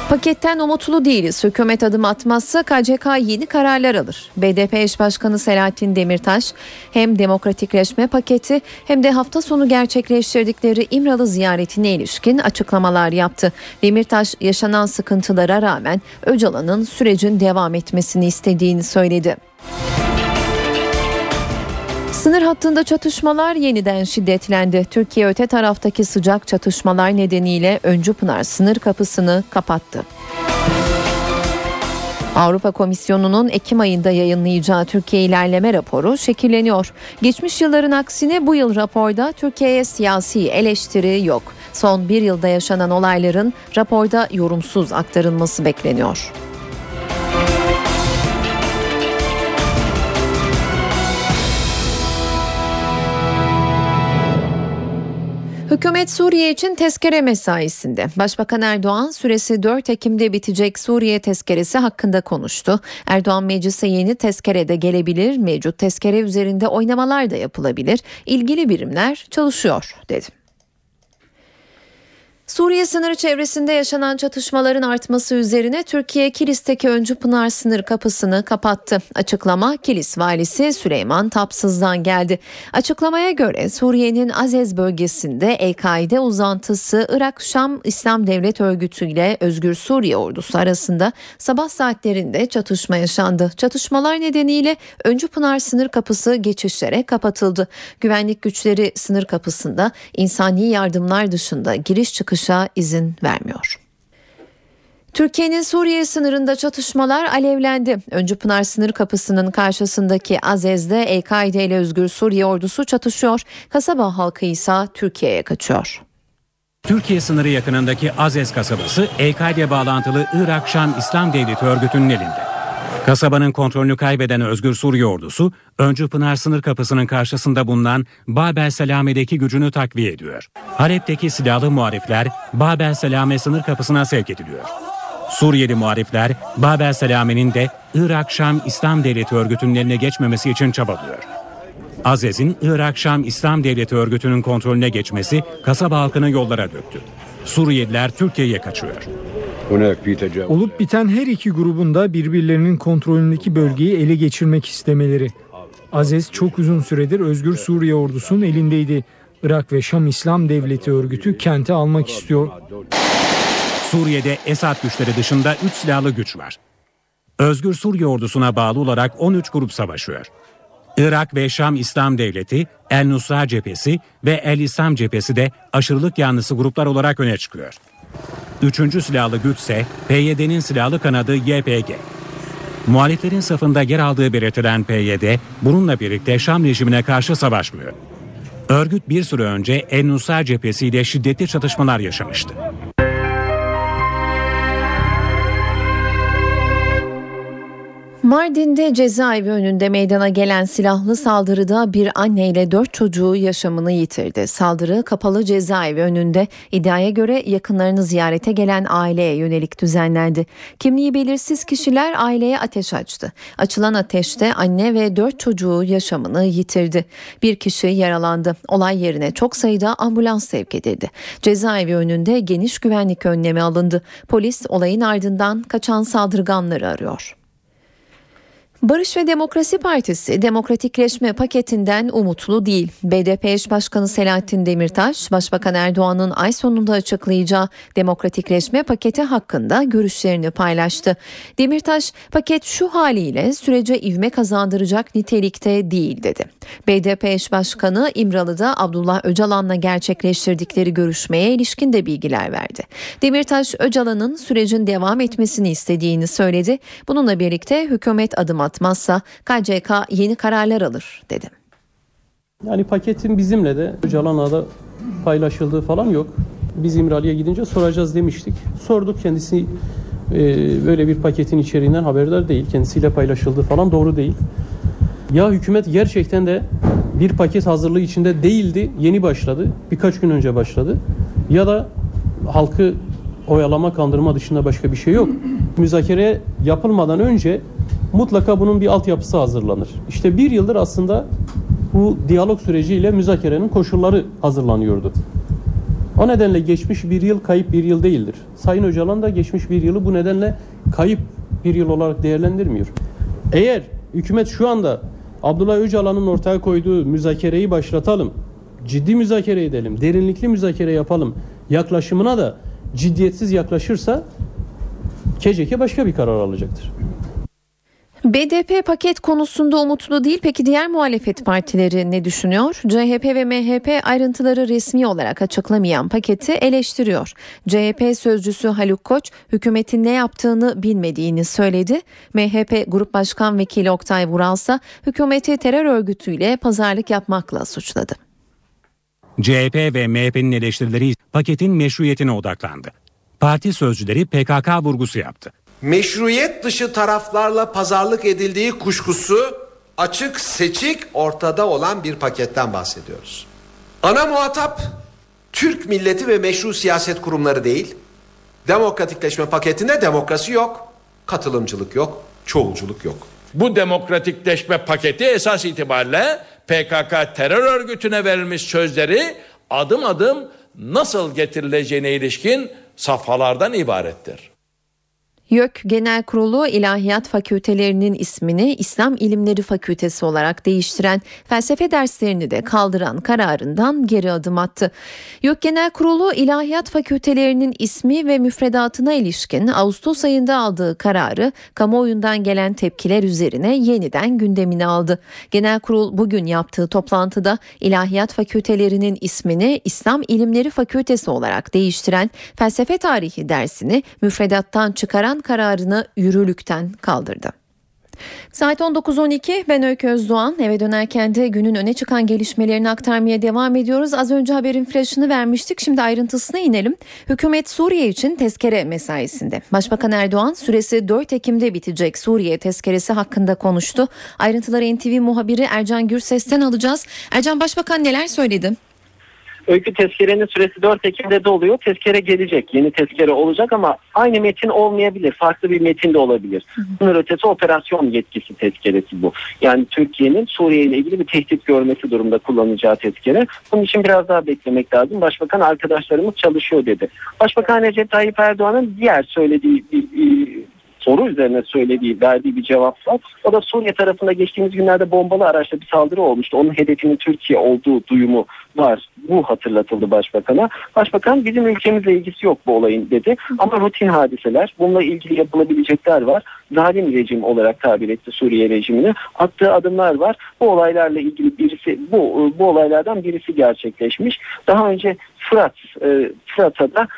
Speaker 2: Paketten umutlu değiliz. Hükümet adım atmazsa KCK yeni kararlar alır. BDP eş başkanı Selahattin Demirtaş hem demokratikleşme paketi hem de hafta sonu gerçekleştirdikleri İmralı ziyaretine ilişkin açıklamalar yaptı. Demirtaş yaşanan sıkıntılara rağmen Öcalan'ın sürecin devam etmesini istediğini söyledi. Sınır hattında çatışmalar yeniden şiddetlendi. Türkiye öte taraftaki sıcak çatışmalar nedeniyle Öncü Pınar sınır kapısını kapattı. Avrupa Komisyonu'nun Ekim ayında yayınlayacağı Türkiye ilerleme raporu şekilleniyor. Geçmiş yılların aksine bu yıl raporda Türkiye'ye siyasi eleştiri yok. Son bir yılda yaşanan olayların raporda yorumsuz aktarılması bekleniyor. Hükümet Suriye için tezkere mesaisinde. Başbakan Erdoğan süresi 4 Ekim'de bitecek Suriye tezkeresi hakkında konuştu. Erdoğan meclise yeni tezkere de gelebilir, mevcut tezkere üzerinde oynamalar da yapılabilir. İlgili birimler çalışıyor dedi. Suriye sınırı çevresinde yaşanan çatışmaların artması üzerine Türkiye Kilis'teki Öncü Pınar sınır kapısını kapattı. Açıklama Kilis valisi Süleyman Tapsız'dan geldi. Açıklamaya göre Suriye'nin Azez bölgesinde El-Kaide uzantısı Irak-Şam İslam Devlet Örgütü ile Özgür Suriye ordusu arasında sabah saatlerinde çatışma yaşandı. Çatışmalar nedeniyle Öncü Pınar sınır kapısı geçişlere kapatıldı. Güvenlik güçleri sınır kapısında insani yardımlar dışında giriş çıkış çıkışa izin vermiyor. Türkiye'nin Suriye sınırında çatışmalar alevlendi. Öncü Pınar sınır kapısının karşısındaki Azez'de El-Kaide ile Özgür Suriye ordusu çatışıyor. Kasaba halkı ise Türkiye'ye kaçıyor.
Speaker 4: Türkiye sınırı yakınındaki Azez kasabası El-Kaide bağlantılı Irak-Şam İslam Devleti örgütünün elinde. Kasabanın kontrolünü kaybeden Özgür Suriye ordusu, Öncü Pınar sınır kapısının karşısında bulunan Babel Selame'deki gücünü takviye ediyor. Halep'teki silahlı muharifler Babel Selame sınır kapısına sevk ediliyor. Suriyeli muharifler Babel Selame'nin de Irak-Şam İslam Devleti örgütünün eline geçmemesi için çabalıyor. Azez'in Irak-Şam İslam Devleti örgütünün kontrolüne geçmesi kasaba halkını yollara döktü. Suriyeliler Türkiye'ye kaçıyor.
Speaker 36: Olup biten her iki grubun da birbirlerinin kontrolündeki bölgeyi ele geçirmek istemeleri. Azez çok uzun süredir Özgür Suriye ordusunun elindeydi. Irak ve Şam İslam Devleti örgütü kenti almak istiyor.
Speaker 4: Suriye'de Esad güçleri dışında 3 silahlı güç var. Özgür Suriye ordusuna bağlı olarak 13 grup savaşıyor. Irak ve Şam İslam Devleti, El Nusra cephesi ve El İslam cephesi de aşırılık yanlısı gruplar olarak öne çıkıyor. Üçüncü silahlı güç ise PYD'nin silahlı kanadı YPG. Muhaliflerin safında yer aldığı belirtilen PYD bununla birlikte Şam rejimine karşı savaşmıyor. Örgüt bir süre önce El Nusra cephesiyle şiddetli çatışmalar yaşamıştı.
Speaker 2: Mardin'de cezaevi önünde meydana gelen silahlı saldırıda bir anne ile dört çocuğu yaşamını yitirdi. Saldırı kapalı cezaevi önünde iddiaya göre yakınlarını ziyarete gelen aileye yönelik düzenlendi. Kimliği belirsiz kişiler aileye ateş açtı. Açılan ateşte anne ve dört çocuğu yaşamını yitirdi. Bir kişi yaralandı. Olay yerine çok sayıda ambulans sevk edildi. Cezaevi önünde geniş güvenlik önlemi alındı. Polis olayın ardından kaçan saldırganları arıyor. Barış ve Demokrasi Partisi demokratikleşme paketinden umutlu değil. BDP eş başkanı Selahattin Demirtaş, Başbakan Erdoğan'ın ay sonunda açıklayacağı demokratikleşme paketi hakkında görüşlerini paylaştı. Demirtaş, paket şu haliyle sürece ivme kazandıracak nitelikte değil dedi. BDP eş başkanı İmralı'da Abdullah Öcalan'la gerçekleştirdikleri görüşmeye ilişkin de bilgiler verdi. Demirtaş, Öcalan'ın sürecin devam etmesini istediğini söyledi. Bununla birlikte hükümet adım attı atmazsa KCK yeni kararlar alır dedi.
Speaker 3: Yani paketin bizimle de Öcalan'la da paylaşıldığı falan yok. Biz İmralı'ya gidince soracağız demiştik. Sorduk kendisi e, böyle bir paketin içeriğinden haberdar değil. Kendisiyle paylaşıldığı falan doğru değil. Ya hükümet gerçekten de bir paket hazırlığı içinde değildi. Yeni başladı. Birkaç gün önce başladı. Ya da halkı oyalama kandırma dışında başka bir şey yok. Müzakere yapılmadan önce mutlaka bunun bir altyapısı hazırlanır. İşte bir yıldır aslında bu diyalog süreciyle müzakerenin koşulları hazırlanıyordu. O nedenle geçmiş bir yıl kayıp bir yıl değildir. Sayın Öcalan da geçmiş bir yılı bu nedenle kayıp bir yıl olarak değerlendirmiyor. Eğer hükümet şu anda Abdullah Öcalan'ın ortaya koyduğu müzakereyi başlatalım, ciddi müzakere edelim, derinlikli müzakere yapalım yaklaşımına da ciddiyetsiz yaklaşırsa KCK başka bir karar alacaktır.
Speaker 2: BDP paket konusunda umutlu değil. Peki diğer muhalefet partileri ne düşünüyor? CHP ve MHP ayrıntıları resmi olarak açıklamayan paketi eleştiriyor. CHP sözcüsü Haluk Koç hükümetin ne yaptığını bilmediğini söyledi. MHP Grup Başkan Vekili Oktay Vural ise hükümeti terör örgütüyle pazarlık yapmakla suçladı.
Speaker 4: CHP ve MHP'nin eleştirileri paketin meşruiyetine odaklandı. Parti sözcüleri PKK vurgusu yaptı.
Speaker 5: Meşruiyet dışı taraflarla pazarlık edildiği kuşkusu açık seçik ortada olan bir paketten bahsediyoruz. Ana muhatap Türk milleti ve meşru siyaset kurumları değil. Demokratikleşme paketinde demokrasi yok, katılımcılık yok, çoğulculuk yok.
Speaker 37: Bu demokratikleşme paketi esas itibariyle PKK terör örgütüne verilmiş sözleri adım adım nasıl getirileceğine ilişkin safhalardan ibarettir.
Speaker 2: YÖK Genel Kurulu İlahiyat Fakültelerinin ismini İslam İlimleri Fakültesi olarak değiştiren felsefe derslerini de kaldıran kararından geri adım attı. YÖK Genel Kurulu İlahiyat Fakültelerinin ismi ve müfredatına ilişkin Ağustos ayında aldığı kararı kamuoyundan gelen tepkiler üzerine yeniden gündemine aldı. Genel Kurul bugün yaptığı toplantıda İlahiyat Fakültelerinin ismini İslam İlimleri Fakültesi olarak değiştiren felsefe tarihi dersini müfredattan çıkaran kararını yürürlükten kaldırdı. Saat 19.12 ben Öykü Özdoğan eve dönerken de günün öne çıkan gelişmelerini aktarmaya devam ediyoruz. Az önce haberin flaşını vermiştik şimdi ayrıntısına inelim. Hükümet Suriye için tezkere mesaisinde. Başbakan Erdoğan süresi 4 Ekim'de bitecek Suriye tezkeresi hakkında konuştu. Ayrıntıları NTV muhabiri Ercan Gürses'ten alacağız. Ercan Başbakan neler söyledi?
Speaker 38: Öykü tezkerenin süresi 4 Ekim'de doluyor. Tezkere gelecek. Yeni tezkere olacak ama aynı metin olmayabilir. Farklı bir metin de olabilir. Sınır ötesi operasyon yetkisi tezkeresi bu. Yani Türkiye'nin Suriye ile ilgili bir tehdit görmesi durumda kullanacağı tezkere. Bunun için biraz daha beklemek lazım. Başbakan arkadaşlarımız çalışıyor dedi. Başbakan Recep Tayyip Erdoğan'ın diğer söylediği soru üzerine söylediği, verdiği bir cevap var. O da Suriye tarafında geçtiğimiz günlerde bombalı araçla bir saldırı olmuştu. Onun hedefinin Türkiye olduğu duyumu var. Bu hatırlatıldı başbakana. Başbakan bizim ülkemizle ilgisi yok bu olayın dedi. Ama rutin hadiseler, bununla ilgili yapılabilecekler var. Zalim rejim olarak tabir etti Suriye rejimini. Attığı adımlar var. Bu olaylarla ilgili birisi, bu, bu olaylardan birisi gerçekleşmiş. Daha önce Fırat, e, Fırat'a da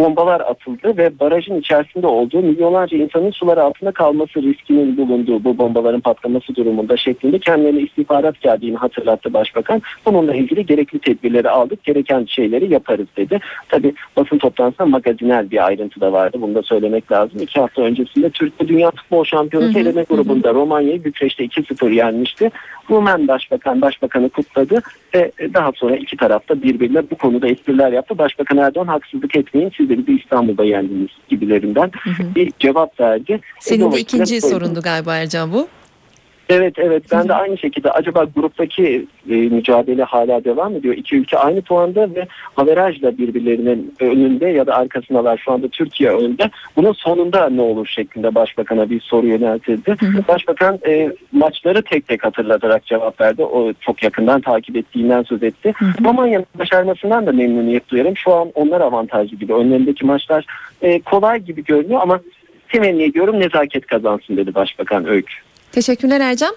Speaker 38: bombalar atıldı ve barajın içerisinde olduğu milyonlarca insanın sular altında kalması riskinin bulunduğu bu bombaların patlaması durumunda şeklinde kendilerine istihbarat geldiğini hatırlattı başbakan. Bununla ilgili gerekli tedbirleri aldık, gereken şeyleri yaparız dedi. Tabi basın toplantısında magazinel bir ayrıntı da vardı. Bunu da söylemek lazım. İki hafta öncesinde Türkiye Dünya Futbol Şampiyonası eleme grubunda Romanya'yı Bükreş'te 2-0 yenmişti. Rumen Başbakan Başbakanı kutladı ve daha sonra iki tarafta birbirine bu konuda espriler yaptı. Başbakan Erdoğan haksızlık etmeyin siz bizi İstanbul'da yendiniz gibilerinden bir cevap verdi.
Speaker 2: Senin de
Speaker 38: Dolayısıyla
Speaker 2: ikinci sorundu galiba Ercan bu.
Speaker 38: Evet evet ben de aynı şekilde acaba gruptaki e, mücadele hala devam ediyor. İki ülke aynı puanda ve averajla birbirlerinin önünde ya da arkasındalar şu anda Türkiye önde. Bunun sonunda ne olur şeklinde başbakana bir soru yöneltildi. Başbakan e, maçları tek tek hatırlatarak cevap verdi. O çok yakından takip ettiğinden söz etti. Romanya'nın başarmasından da memnuniyet duyarım. Şu an onlar avantajlı gibi. Önlerindeki maçlar e, kolay gibi görünüyor ama temenni ediyorum nezaket kazansın dedi Başbakan Öykü.
Speaker 2: Teşekkürler Ercan.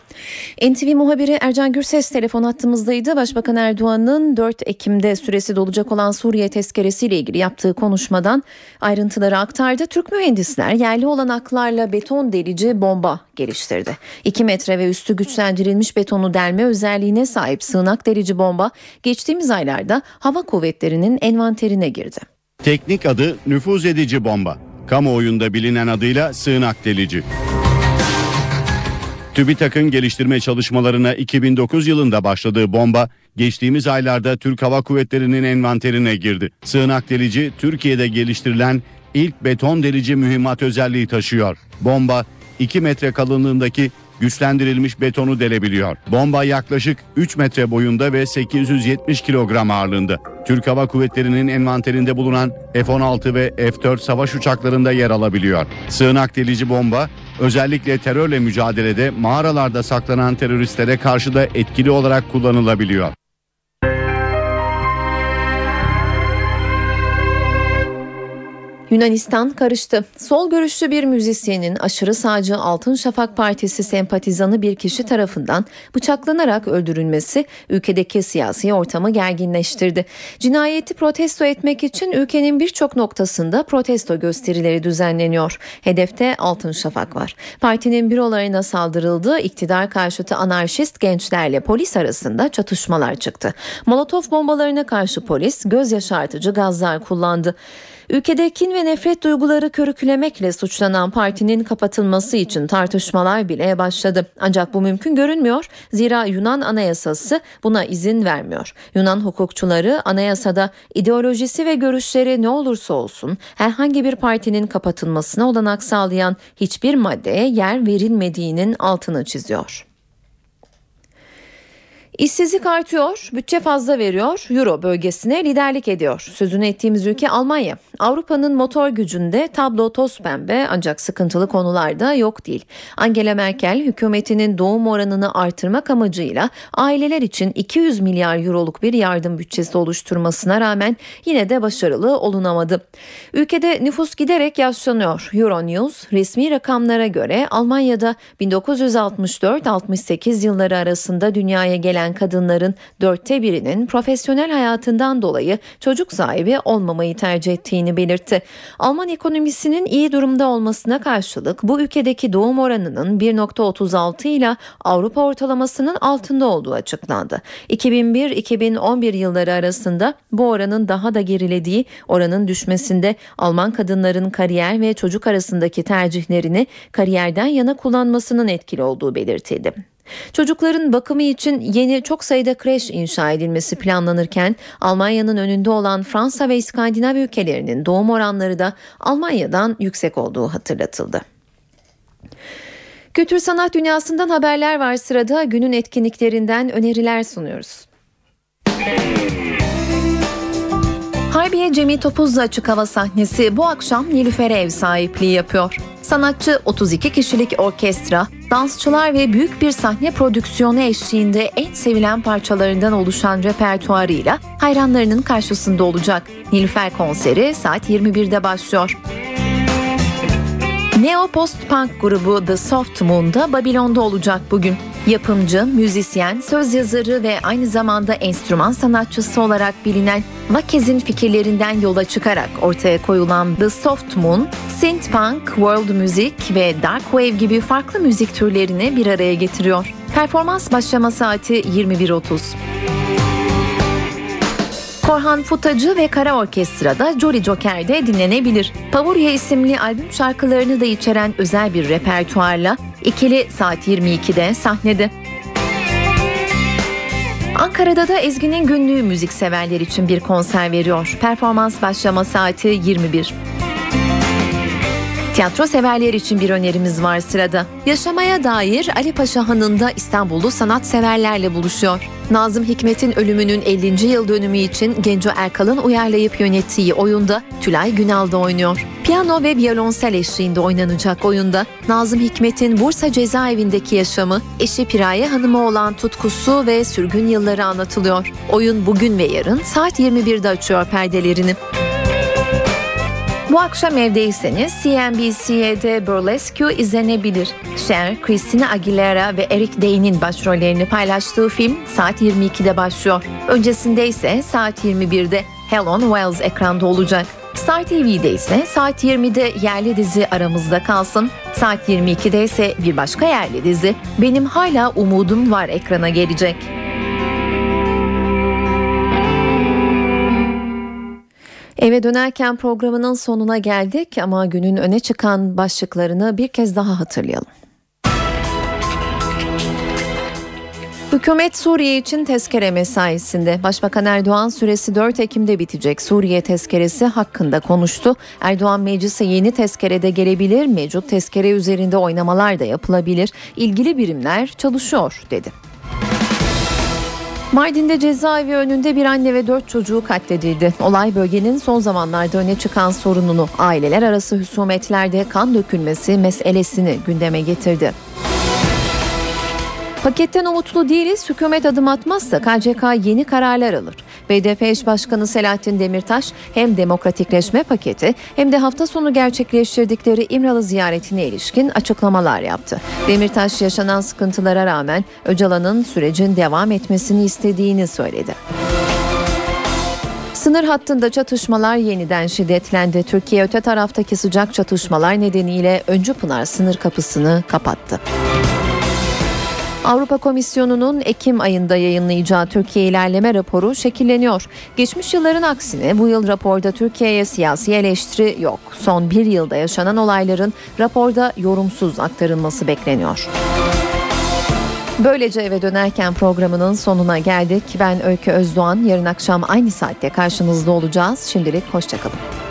Speaker 2: NTV muhabiri Ercan Gürses telefon hattımızdaydı. Başbakan Erdoğan'ın 4 Ekim'de süresi dolacak olan Suriye tezkeresiyle ilgili yaptığı konuşmadan ayrıntıları aktardı. Türk mühendisler yerli olanaklarla beton delici bomba geliştirdi. 2 metre ve üstü güçlendirilmiş betonu delme özelliğine sahip sığınak delici bomba geçtiğimiz aylarda hava kuvvetlerinin envanterine girdi.
Speaker 7: Teknik adı nüfuz edici bomba. Kamuoyunda bilinen adıyla sığınak delici. TÜBİTAK'ın geliştirme çalışmalarına 2009 yılında başladığı bomba geçtiğimiz aylarda Türk Hava Kuvvetleri'nin envanterine girdi. Sığınak delici Türkiye'de geliştirilen ilk beton delici mühimmat özelliği taşıyor. Bomba 2 metre kalınlığındaki güçlendirilmiş betonu delebiliyor. Bomba yaklaşık 3 metre boyunda ve 870 kilogram ağırlığında. Türk Hava Kuvvetleri'nin envanterinde bulunan F-16 ve F-4 savaş uçaklarında yer alabiliyor. Sığınak delici bomba özellikle terörle mücadelede mağaralarda saklanan teröristlere karşı da etkili olarak kullanılabiliyor.
Speaker 2: Yunanistan karıştı. Sol görüşlü bir müzisyenin aşırı sağcı Altın Şafak Partisi sempatizanı bir kişi tarafından bıçaklanarak öldürülmesi ülkedeki siyasi ortamı gerginleştirdi. Cinayeti protesto etmek için ülkenin birçok noktasında protesto gösterileri düzenleniyor. Hedefte Altın Şafak var. Partinin bürolarına saldırıldı. İktidar karşıtı anarşist gençlerle polis arasında çatışmalar çıktı. Molotof bombalarına karşı polis göz yaşartıcı gazlar kullandı. Ülkede kin ve nefret duyguları körüklemekle suçlanan partinin kapatılması için tartışmalar bile başladı. Ancak bu mümkün görünmüyor. Zira Yunan Anayasası buna izin vermiyor. Yunan hukukçuları anayasada ideolojisi ve görüşleri ne olursa olsun herhangi bir partinin kapatılmasına olanak sağlayan hiçbir maddeye yer verilmediğinin altını çiziyor. İşsizlik artıyor, bütçe fazla veriyor, Euro bölgesine liderlik ediyor. Sözünü ettiğimiz ülke Almanya. Avrupa'nın motor gücünde tablo toz pembe ancak sıkıntılı konularda yok değil. Angela Merkel hükümetinin doğum oranını artırmak amacıyla aileler için 200 milyar euroluk bir yardım bütçesi oluşturmasına rağmen yine de başarılı olunamadı. Ülkede nüfus giderek yaşlanıyor. Euronews resmi rakamlara göre Almanya'da 1964-68 yılları arasında dünyaya gelen kadınların dörtte birinin profesyonel hayatından dolayı çocuk sahibi olmamayı tercih ettiğini belirtti. Alman ekonomisinin iyi durumda olmasına karşılık bu ülkedeki doğum oranının 1.36 ile Avrupa ortalamasının altında olduğu açıklandı. 2001-2011 yılları arasında bu oranın daha da gerilediği oranın düşmesinde Alman kadınların kariyer ve çocuk arasındaki tercihlerini kariyerden yana kullanmasının etkili olduğu belirtildi. Çocukların bakımı için yeni çok sayıda kreş inşa edilmesi planlanırken Almanya'nın önünde olan Fransa ve İskandinav ülkelerinin doğum oranları da Almanya'dan yüksek olduğu hatırlatıldı. Kültür sanat dünyasından haberler var sırada günün etkinliklerinden öneriler sunuyoruz. Harbiye Cemil Topuzlu Açık Hava sahnesi bu akşam Nilüfer'e ev sahipliği yapıyor. Sanatçı 32 kişilik orkestra, dansçılar ve büyük bir sahne prodüksiyonu eşliğinde en sevilen parçalarından oluşan repertuarıyla hayranlarının karşısında olacak. Nilüfer konseri saat 21'de başlıyor. Neo Post Punk grubu The Soft Moon'da Babilon'da olacak bugün. Yapımcı, müzisyen, söz yazarı ve aynı zamanda enstrüman sanatçısı olarak bilinen Vakez'in fikirlerinden yola çıkarak ortaya koyulan The Soft Moon, synth punk, world müzik ve dark wave gibi farklı müzik türlerini bir araya getiriyor. Performans başlama saati 21.30. Korhan Futacı ve Kara Orkestra'da Jolly Joker'de dinlenebilir. Pavurya isimli albüm şarkılarını da içeren özel bir repertuarla ikili saat 22'de sahnede. Ankara'da da Ezgi'nin günlüğü müzik severler için bir konser veriyor. Performans başlama saati 21. Tiyatro severler için bir önerimiz var sırada. Yaşamaya dair Ali Paşa Hanı'nda İstanbullu sanatseverlerle buluşuyor. Nazım Hikmet'in ölümünün 50. yıl dönümü için Genco Erkal'ın uyarlayıp yönettiği oyunda Tülay Günal da oynuyor. Piyano ve violonsel eşliğinde oynanacak oyunda Nazım Hikmet'in Bursa cezaevindeki yaşamı, eşi Piraye Hanım'a olan tutkusu ve sürgün yılları anlatılıyor. Oyun bugün ve yarın saat 21'de açıyor perdelerini. Bu akşam evdeyseniz CNBC'de Burlesque izlenebilir. Cher, Christina Aguilera ve Eric Day'nin başrollerini paylaştığı film saat 22'de başlıyor. Öncesinde ise saat 21'de Hell on Wheels ekranda olacak. Star TV'de ise saat 20'de yerli dizi Aramızda Kalsın, saat 22'de ise bir başka yerli dizi Benim Hala Umudum Var ekrana gelecek. Eve dönerken programının sonuna geldik ama günün öne çıkan başlıklarını bir kez daha hatırlayalım. Hükümet Suriye için tezkere mesaisinde. Başbakan Erdoğan süresi 4 Ekim'de bitecek Suriye tezkeresi hakkında konuştu. Erdoğan meclise yeni tezkere de gelebilir, mevcut tezkere üzerinde oynamalar da yapılabilir. İlgili birimler çalışıyor dedi. Mardin'de cezaevi önünde bir anne ve dört çocuğu katledildi. Olay bölgenin son zamanlarda öne çıkan sorununu, aileler arası husumetlerde kan dökülmesi meselesini gündeme getirdi. Paketten umutlu değiliz. Hükümet adım atmazsa KCK yeni kararlar alır. BDP eş başkanı Selahattin Demirtaş hem demokratikleşme paketi hem de hafta sonu gerçekleştirdikleri İmralı ziyaretine ilişkin açıklamalar yaptı. Demirtaş yaşanan sıkıntılara rağmen Öcalan'ın sürecin devam etmesini istediğini söyledi. Sınır hattında çatışmalar yeniden şiddetlendi. Türkiye öte taraftaki sıcak çatışmalar nedeniyle Öncü Pınar sınır kapısını kapattı. Avrupa Komisyonu'nun Ekim ayında yayınlayacağı Türkiye ilerleme raporu şekilleniyor. Geçmiş yılların aksine bu yıl raporda Türkiye'ye siyasi eleştiri yok. Son bir yılda yaşanan olayların raporda yorumsuz aktarılması bekleniyor. Böylece eve dönerken programının sonuna geldik. Ben Öykü Özdoğan. Yarın akşam aynı saatte karşınızda olacağız. Şimdilik hoşçakalın.